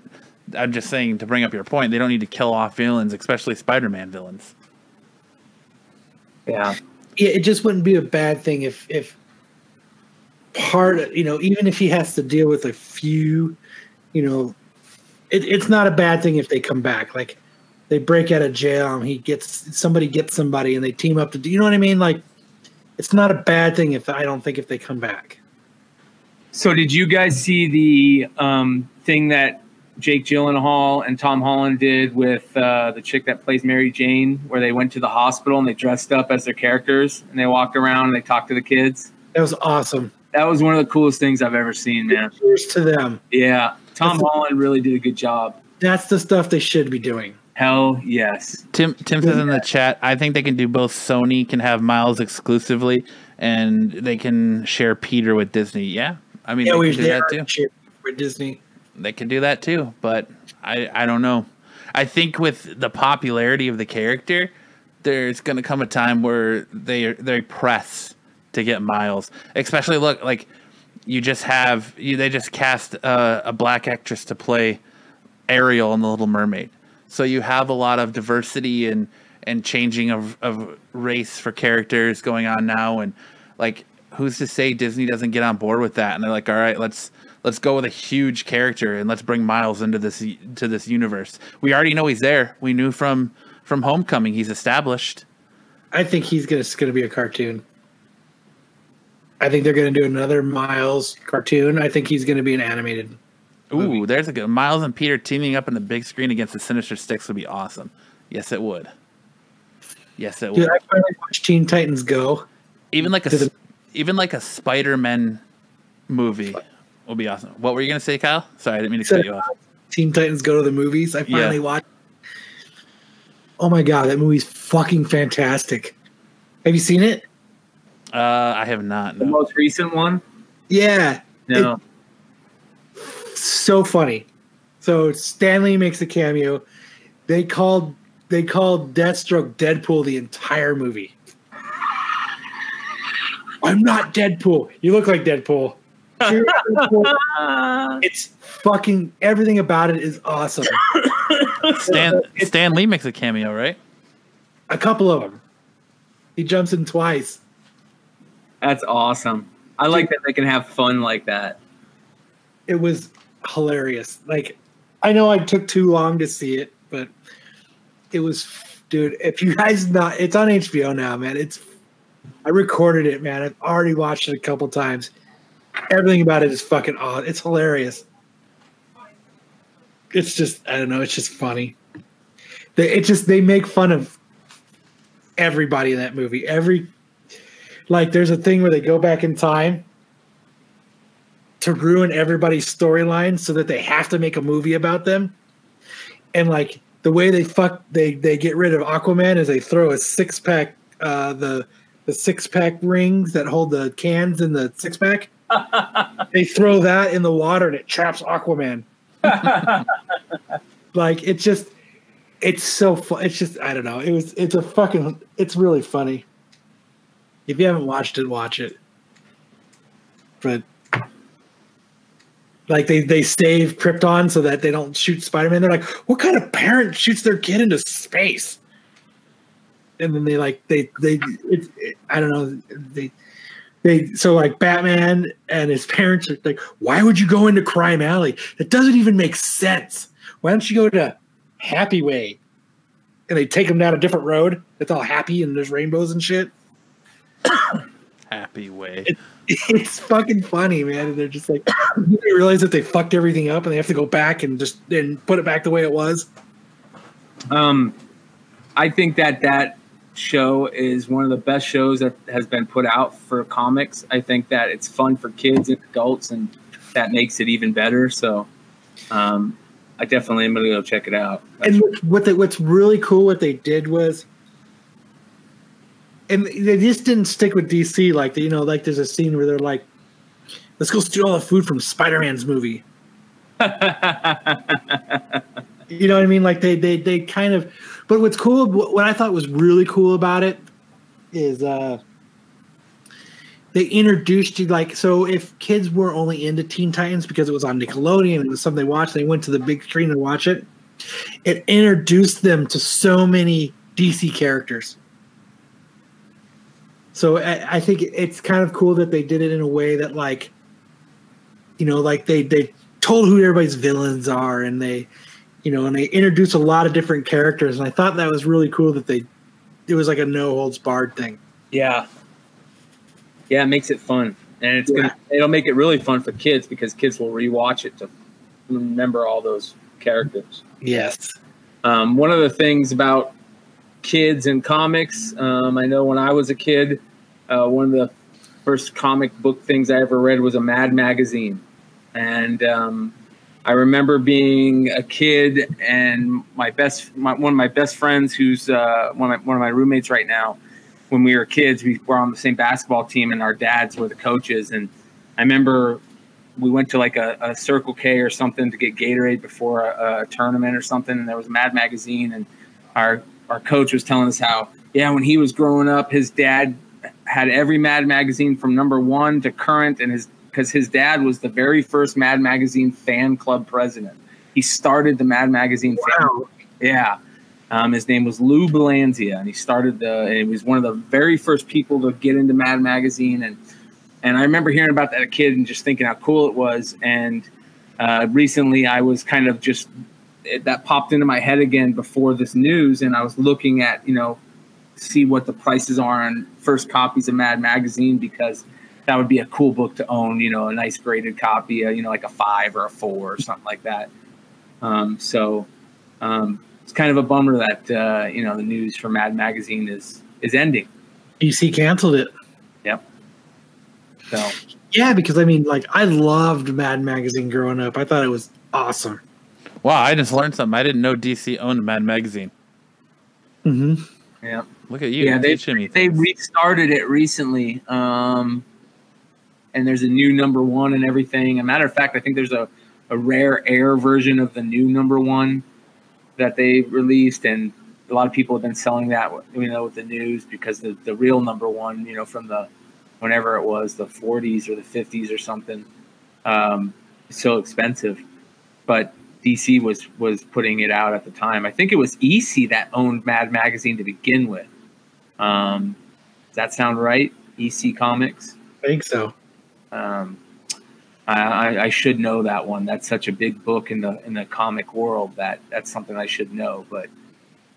I'm just saying to bring up your point, they don't need to kill off villains, especially Spider-Man villains. Yeah. Yeah, it just wouldn't be a bad thing if if part you know even if he has to deal with a few, you know, it, it's not a bad thing if they come back. Like they break out of jail and he gets somebody gets somebody and they team up to do. You know what I mean? Like it's not a bad thing if I don't think if they come back. So, did you guys see the um, thing that Jake Gyllenhaal and Tom Holland did with uh, the chick that plays Mary Jane, where they went to the hospital and they dressed up as their characters and they walked around and they talked to the kids? That was awesome. That was one of the coolest things I've ever seen, man. Cheers to them. Yeah, Tom That's- Holland really did a good job. That's the stuff they should be doing. Hell yes. Tim Tim says in the chat, I think they can do both. Sony can have Miles exclusively, and they can share Peter with Disney. Yeah, I mean Yeah, they we can do that too. shit with Disney. They can do that too, but I I don't know. I think with the popularity of the character, there's going to come a time where they they press to get Miles. Especially look like you just have you they just cast a, a black actress to play Ariel in the Little Mermaid. So you have a lot of diversity and and changing of of race for characters going on now and like who's to say Disney doesn't get on board with that and they're like all right let's let's go with a huge character and let's bring Miles into this to this universe. We already know he's there. We knew from from Homecoming he's established. I think he's gonna it's gonna be a cartoon. I think they're gonna do another Miles cartoon. I think he's gonna be an animated. Ooh, there's a good Miles and Peter teaming up in the big screen against the Sinister Six would be awesome. Yes, it would. Yes, it would. Dude, I finally watched Teen Titans Go. even like a the- even like a Spider-Man movie would be awesome. What were you gonna say, Kyle? Sorry, I didn't mean to cut you off. Teen Titans Go to the movies. I finally Yeah. watched. Oh my god, that movie's fucking fantastic. Have you seen it? Uh, I have not. The most recent one? Yeah, No. so funny. So Stan Lee makes a cameo. They called they called Deathstroke Deadpool the entire movie. I'm not Deadpool. You look like Deadpool. [laughs] Deadpool. It's fucking everything about it is awesome. Stan [laughs] Stan Lee makes a cameo, right? A couple of them. He jumps in twice. That's awesome. I like that they can have fun like that. It was hilarious. Like I know I took too long to see it, but it was dude, if you guys not it's on HBO now, man. It's I recorded it, man. I've already watched it a couple times. Everything about it is fucking odd. It's hilarious. It's just I don't know, it's just funny. they, it just they make fun of everybody in that movie. Every like, there's a thing where they go back in time to ruin everybody's storyline so that they have to make a movie about them. And like the way they fuck they they get rid of Aquaman is they throw a six pack uh the the six pack rings that hold the cans in the six pack. [laughs] they throw that in the water and it traps Aquaman. [laughs] like it just it's so fun. It's just I don't know. It was it's a fucking it's really funny. If you haven't watched it, watch it. But like they they save Krypton so that they don't shoot Spider Man. They're like, what kind of parent shoots their kid into space? And then they like they they it's it, I don't know they they so like Batman and his parents are like, why would you go into Crime Alley? It doesn't even make sense. Why don't you go to Happy Way? And they take them down a different road. It's all happy and there's rainbows and shit. Happy way. It, it's fucking funny, man. And they're just like [coughs] they realize that they fucked everything up and they have to go back and just and put it back the way it was. Um, I think that that show is one of the best shows that has been put out for comics. I think that it's fun for kids and adults, and that makes it even better. So, um, I definitely am gonna go check it out. That's and what they, what's really cool, what they did was, and they just didn't stick with DC. Like you know, like there's a scene where they're like, "Let's go steal all the food from Spider Man's movie." [laughs] you know what I mean? Like they they they kind of. But what's cool, what I thought was really cool about it, is uh they introduced you like so if kids were only into Teen Titans because it was on Nickelodeon, it was something they watched, they went to the big screen to watch it. It introduced them to so many DC characters. So I, I think it's kind of cool that they did it in a way that like, you know, like they they told who everybody's villains are and they, you know, and they introduced a lot of different characters, and I thought that was really cool that they, it was like a no holds barred thing. Yeah, yeah, it makes it fun, and it's yeah. gonna it'll make it really fun for kids because kids will rewatch it to remember all those characters. Yes. Um, one of the things about kids and comics, um, I know when I was a kid, uh, one of the first comic book things I ever read was a Mad magazine, and um, I remember being a kid and my best my, one of my best friends, who's uh, one of my, one of my roommates right now when we were kids, we were on the same basketball team, and our dads were the coaches. And I remember we went to like a, a Circle K or something to get Gatorade before a, a, tournament or something, and there was a Mad Magazine, and our our coach was telling us how yeah, when he was growing up, his dad had every Mad Magazine from number one to current, and his because his dad was the very first Mad Magazine fan club president. He started the Mad Magazine wow. fan. Yeah. Um, his name was Lou Belanzia, and he started the. And he was one of the very first people to get into Mad Magazine, and and I remember hearing about that as a kid and just thinking how cool it was. And uh, recently, I was kind of just it, that popped into my head again before this news, and I was looking at you know see what the prices are on first copies of Mad Magazine because that would be a cool book to own. You know, a nice graded copy, uh, you know, like a five or a four or something like that. Um, so. Um, it's kind of a bummer that uh, you know the news for Mad Magazine is is ending. DC canceled it. Yep. So yeah, because I mean, like I loved Mad Magazine growing up. I thought it was awesome. Wow, I just learned something. I didn't know DC owned Mad Magazine. Mm-hmm. Yeah. Look at you. Yeah, they, they restarted it recently. Um, and there's a new number one and everything. A matter of fact, I think there's a, a rare air version of the new number one that they released, and a lot of people have been selling that, you know, with the news because the the real number one, you know, from the whenever it was the 40s or the 50s or something, um, it's so expensive. But DC was was putting it out at the time. I think it was EC that owned Mad Magazine to begin with. Um, does that sound right? EC Comics. I think so. Um, I, I, should know that one. That's such a big book in the in the comic world that that's something I should know. But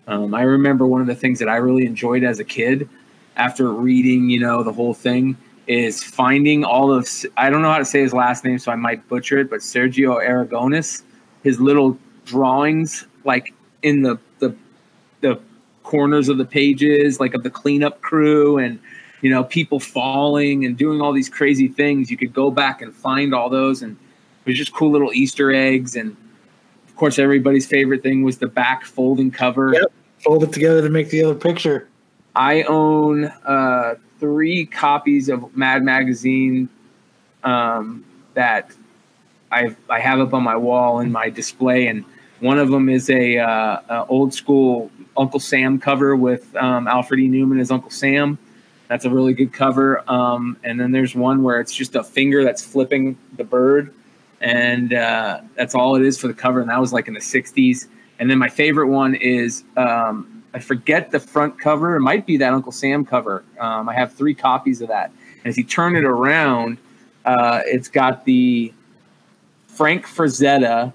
um, I remember one of the things that I really enjoyed as a kid, after reading, you know, the whole thing, is finding all of. I don't know how to say his last name, so I might butcher it. But Sergio Aragonés, his little drawings, like in the the the corners of the pages, like of the cleanup crew and you know people falling and doing all these crazy things. You could go back and find all those, and it was just cool little Easter eggs. And of course, everybody's favorite thing was the back folding cover. Yep. Fold it together to make the other picture. I own uh, three copies of Mad Magazine um, that I I have up on my wall in my display, and one of them is a, uh, a old school Uncle Sam cover with um, Alfred E. Neuman as Uncle Sam. That's a really good cover. Um, and then there's one where it's just a finger that's flipping the bird, and uh, that's all it is for the cover. And that was like in the '60s. And then my favorite one is um, I forget the front cover. It might be that Uncle Sam cover. Um, I have three copies of that. And as you turn it around, uh, it's got the Frank Frazetta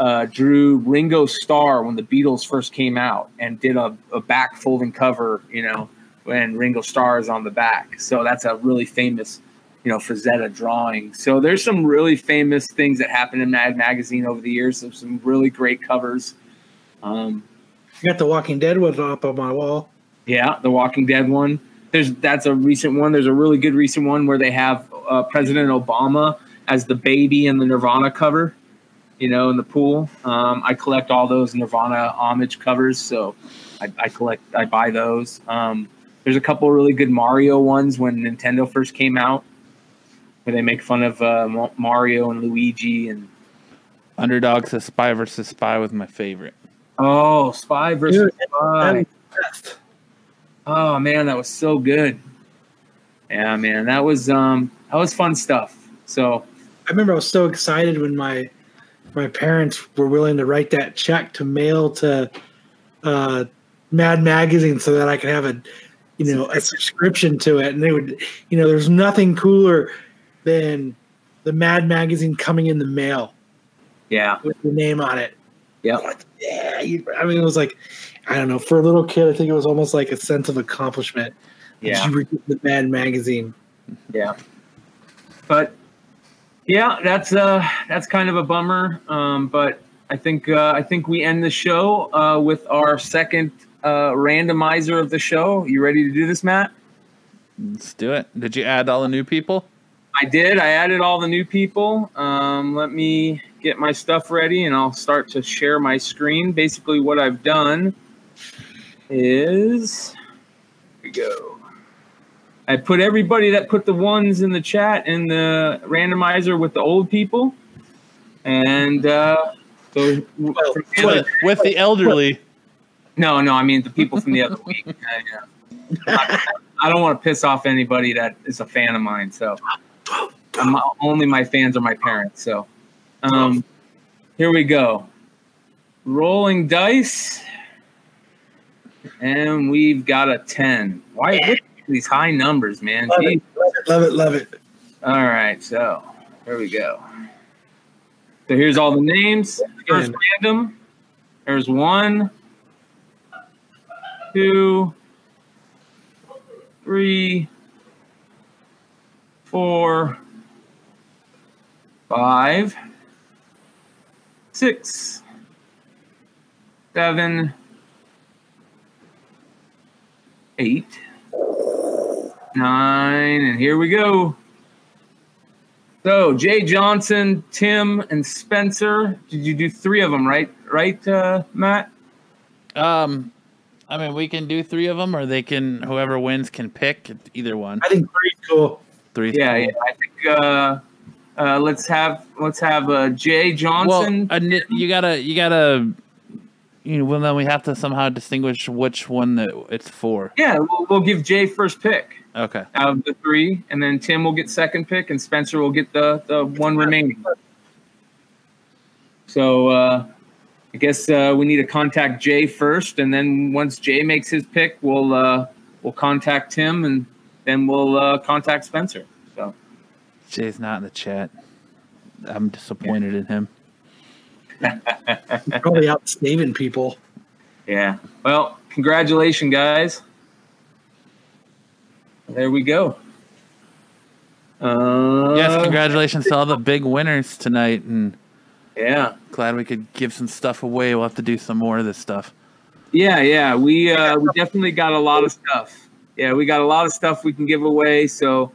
uh, drew Ringo Starr when the Beatles first came out and did a, a back folding cover, you know, when Ringo Starr is on the back. So that's a really famous, you know, Frazetta drawing. So there's some really famous things that happened in Mad Magazine over the years. There's some really great covers. Um, I got the Walking Dead one up on my wall. Yeah, the Walking Dead one. There's that's a recent one. There's a really good recent one where they have uh, President Obama as the baby in the Nirvana cover, you know, in the pool. Um, I collect all those Nirvana homage covers, so I, I collect, I buy those. Um, there's a couple really good Mario ones when Nintendo first came out, where they make fun of uh, Mario and Luigi and Underdog says Spy versus Spy was my favorite. Oh, Spy versus Dude, Spy. Oh man, that was so good. Yeah, man, that was um that was fun stuff. So I remember I was so excited when my my parents were willing to write that check to mail to uh, Mad Magazine so that I could have a you know a subscription to it, and they would you know there's nothing cooler than the Mad Magazine coming in the mail. Yeah, with the name on it. Yeah, like, yeah. I mean, it was like I don't know for a little kid. I think it was almost like a sense of accomplishment. Yeah, you read the Mad Magazine. Yeah, but yeah, that's uh that's kind of a bummer. Um, but I think uh, I think we end the show uh, with our second uh, randomizer of the show. You ready to do this, Matt? Let's do it. Did you add all the new people? I did. I added all the new people. Um, let me get my stuff ready, and I'll start to share my screen. Basically, what I've done is here we go. I put everybody that put the ones in the chat in the randomizer with the old people, and uh, so well, with, with, the elderly. No, no, I mean the people from the other week. [laughs] I, I don't want to piss off anybody that is a fan of mine. So I'm, only my fans are my parents. So um, here we go. Rolling dice, and we've got a ten. Why? These high numbers, man. Love it, love it, love it, All right, so here we go. So here's all the names. First random. There's one, two, three, four, five, six, seven, eight nine, and here we go. So Jay Johnson, Tim, and Spencer. Did you do three of them, right? Right, uh, Matt? Um, I mean, we can do three of them, or they can. Whoever wins can pick either one. I think three's cool. Three. Yeah, cool. yeah. I think. Uh, uh, let's have let's have uh, Jay Johnson. Well, you gotta you gotta you know, well then we have to somehow distinguish which one that it's for. Yeah, we'll, we'll give Jay first pick. Okay. Out of the three, and then Tim will get second pick, and Spencer will get the the one remaining. So uh, I guess uh, we need to contact Jay first, and then once Jay makes his pick, we'll uh, we'll contact Tim, and then we'll uh, contact Spencer. So Jay's not in the chat. I'm disappointed yeah. in him. probably out saving people. Yeah. Well, congratulations, guys. There we go. Uh, yes, congratulations to all the big winners tonight, and yeah, glad we could give some stuff away. We'll have to do some more of this stuff. Yeah, yeah, we uh, we definitely got a lot of stuff. Yeah, we got a lot of stuff we can give away. So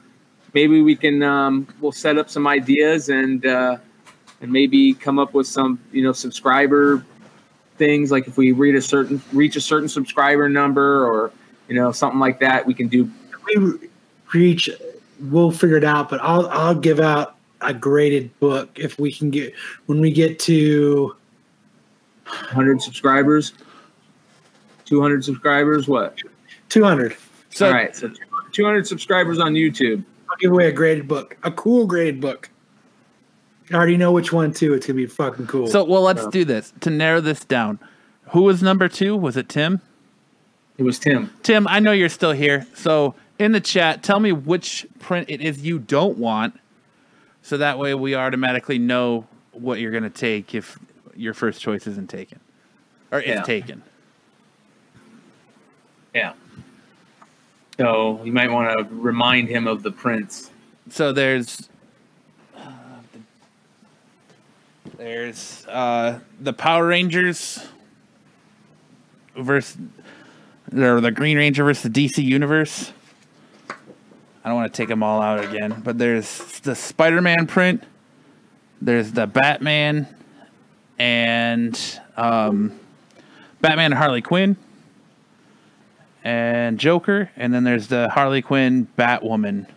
maybe we can um, we'll set up some ideas and uh, and maybe come up with some you know subscriber things like if we read a certain reach a certain subscriber number or you know something like that we can do we reach we'll figure it out but i'll i'll give out a graded book if we can get when we get to 100 subscribers 200 subscribers what 200 so, all right so 200 subscribers on youtube i'll give away a graded book a cool graded book I already know which one too. It's gonna be fucking cool. So well, let's so. do this to narrow this down. Who was number two? Was it Tim? It was Tim. Tim, I know you're still here. So in the chat, tell me which print it is you don't want, so that way we automatically know what you're gonna take if your first choice isn't taken or is yeah. taken. Yeah. So you might want to remind him of the prints. So there's There's uh, the Power Rangers versus or the Green Ranger versus the DC Universe. I don't want to take them all out again, but there's the Spider-Man print. There's the Batman and um, Batman and Harley Quinn and Joker, and then there's the Harley Quinn Batwoman.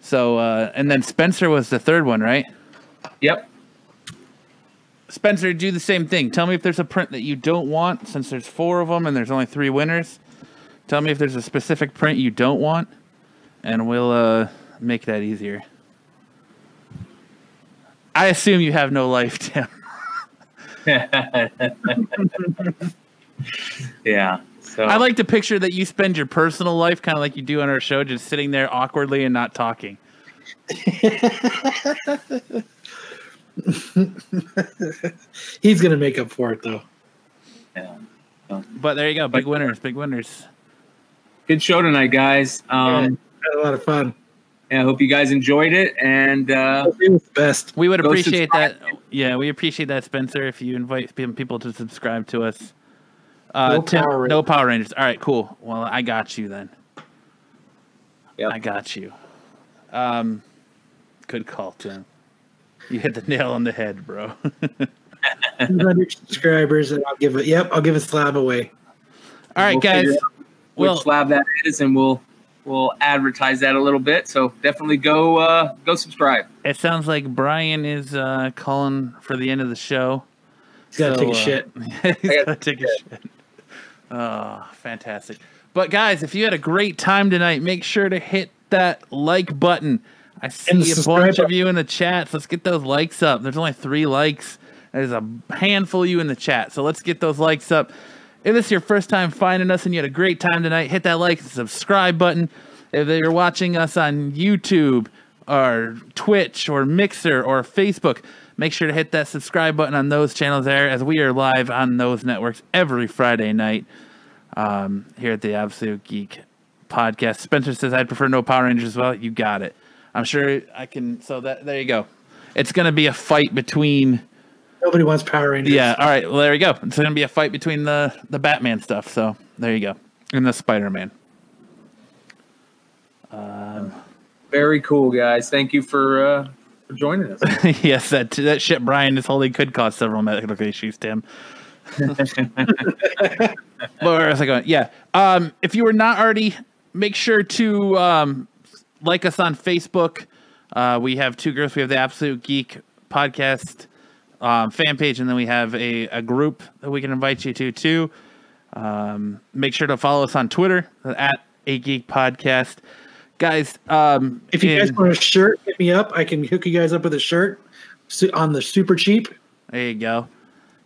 So, uh, and then Spencer was the third one, right? Yep. Spencer, do the same thing. Tell me if there's a print that you don't want, since there's four of them and there's only three winners. Tell me if there's a specific print you don't want, and we'll uh, make that easier. I assume you have no life, [laughs] Tim. [laughs] yeah. So I like to picture that you spend your personal life kind of like you do on our show, just sitting there awkwardly and not talking. [laughs] He's gonna make up for it though. Yeah. But there you go, big winners, big winners. Good show tonight, guys. Um, yeah, had a lot of fun. Yeah, I hope you guys enjoyed it, and uh, best. We would appreciate that. Yeah, we appreciate that, Spencer. If you invite people to subscribe to us. Uh, no, Tim, Power no Power Rangers. All right, cool. Well, I got you then. Yep. I got you. Um, good call, Tim. You hit the nail on the head, bro. 200 subscribers, and I'll give it. Yep, I'll give a slab away. All right, we'll guys. Well, slab that is, and we'll we'll advertise that a little bit. So definitely go uh, go subscribe. It sounds like Brian is uh, calling for the end of the show. He's got to so, take a uh, shit. [laughs] he's got to take a shit. Oh, fantastic! But guys, if you had a great time tonight, make sure to hit that like button I see a bunch of you in the chat. So let's get those likes up. There's only three likes. There's a handful of you in the chat. So let's get those likes up. If this is your first time finding us and you had a great time tonight, hit that like and subscribe button. If you're watching us on YouTube or Twitch or Mixer or Facebook, make sure to hit that subscribe button on those channels there as we are live on those networks every Friday night um, here at the Absolute Geek podcast. Spencer says, I'd prefer no Power Rangers as well. You got it. I'm sure I can. So that there you go. It's going to be a fight between. Nobody wants Power Rangers. Yeah. All right. Well, there you go. It's going to be a fight between the the Batman stuff. So there you go, and the Spider Man. Um, Very cool, guys. Thank you for uh, for joining us. [laughs] yes, that that shit Brian is holding could cause several medical issues, Tim. [laughs] where was I going? Yeah. Um, if you were not already, make sure to um, like us on Facebook. Uh, we have two groups. We have the Absolute Geek podcast um, fan page, and then we have a, a group that we can invite you to too. Um, make sure to follow us on Twitter at a Geek Podcast, guys. Um, if you in, guys want a shirt, hit me up. I can hook you guys up with a shirt on the super cheap. There you go.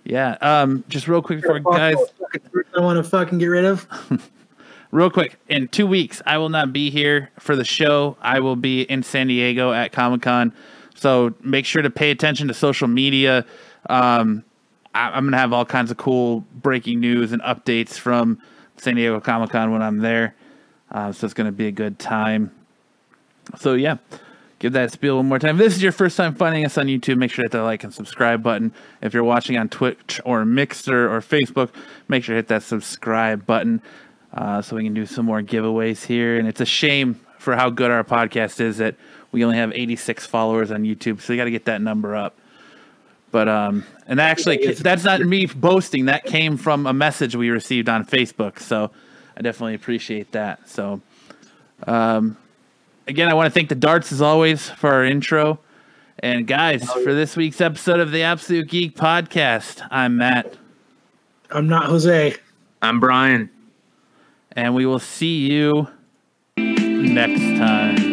Yeah. Um, just real quick before guys, I want to fucking get rid of. [laughs] real quick, in two weeks, I will not be here for the show. I will be in San Diego at Comic Con. So make sure to pay attention to social media. Um, I, am going to have all kinds of cool breaking news and updates from San Diego Comic Con when I'm there. Uh, so it's going to be a good time. So, yeah. give that spiel one more time. If this is your first time finding us on YouTube, make sure to hit the like and subscribe button. If you're watching on Twitch or Mixer or Facebook, make sure to hit that subscribe button uh, so we can do some more giveaways here. And it's a shame for how good our podcast is that we only have 86 followers on YouTube, so you got to get that number up. But um, and actually, that's not me boasting. That came from a message we received on Facebook. So I definitely appreciate that. So, um, again, I want to thank the darts as always for our intro. And guys, for this week's episode of the Absolute Geek Podcast, I'm Matt. I'm not Jose. I'm Brian. And we will see you next time.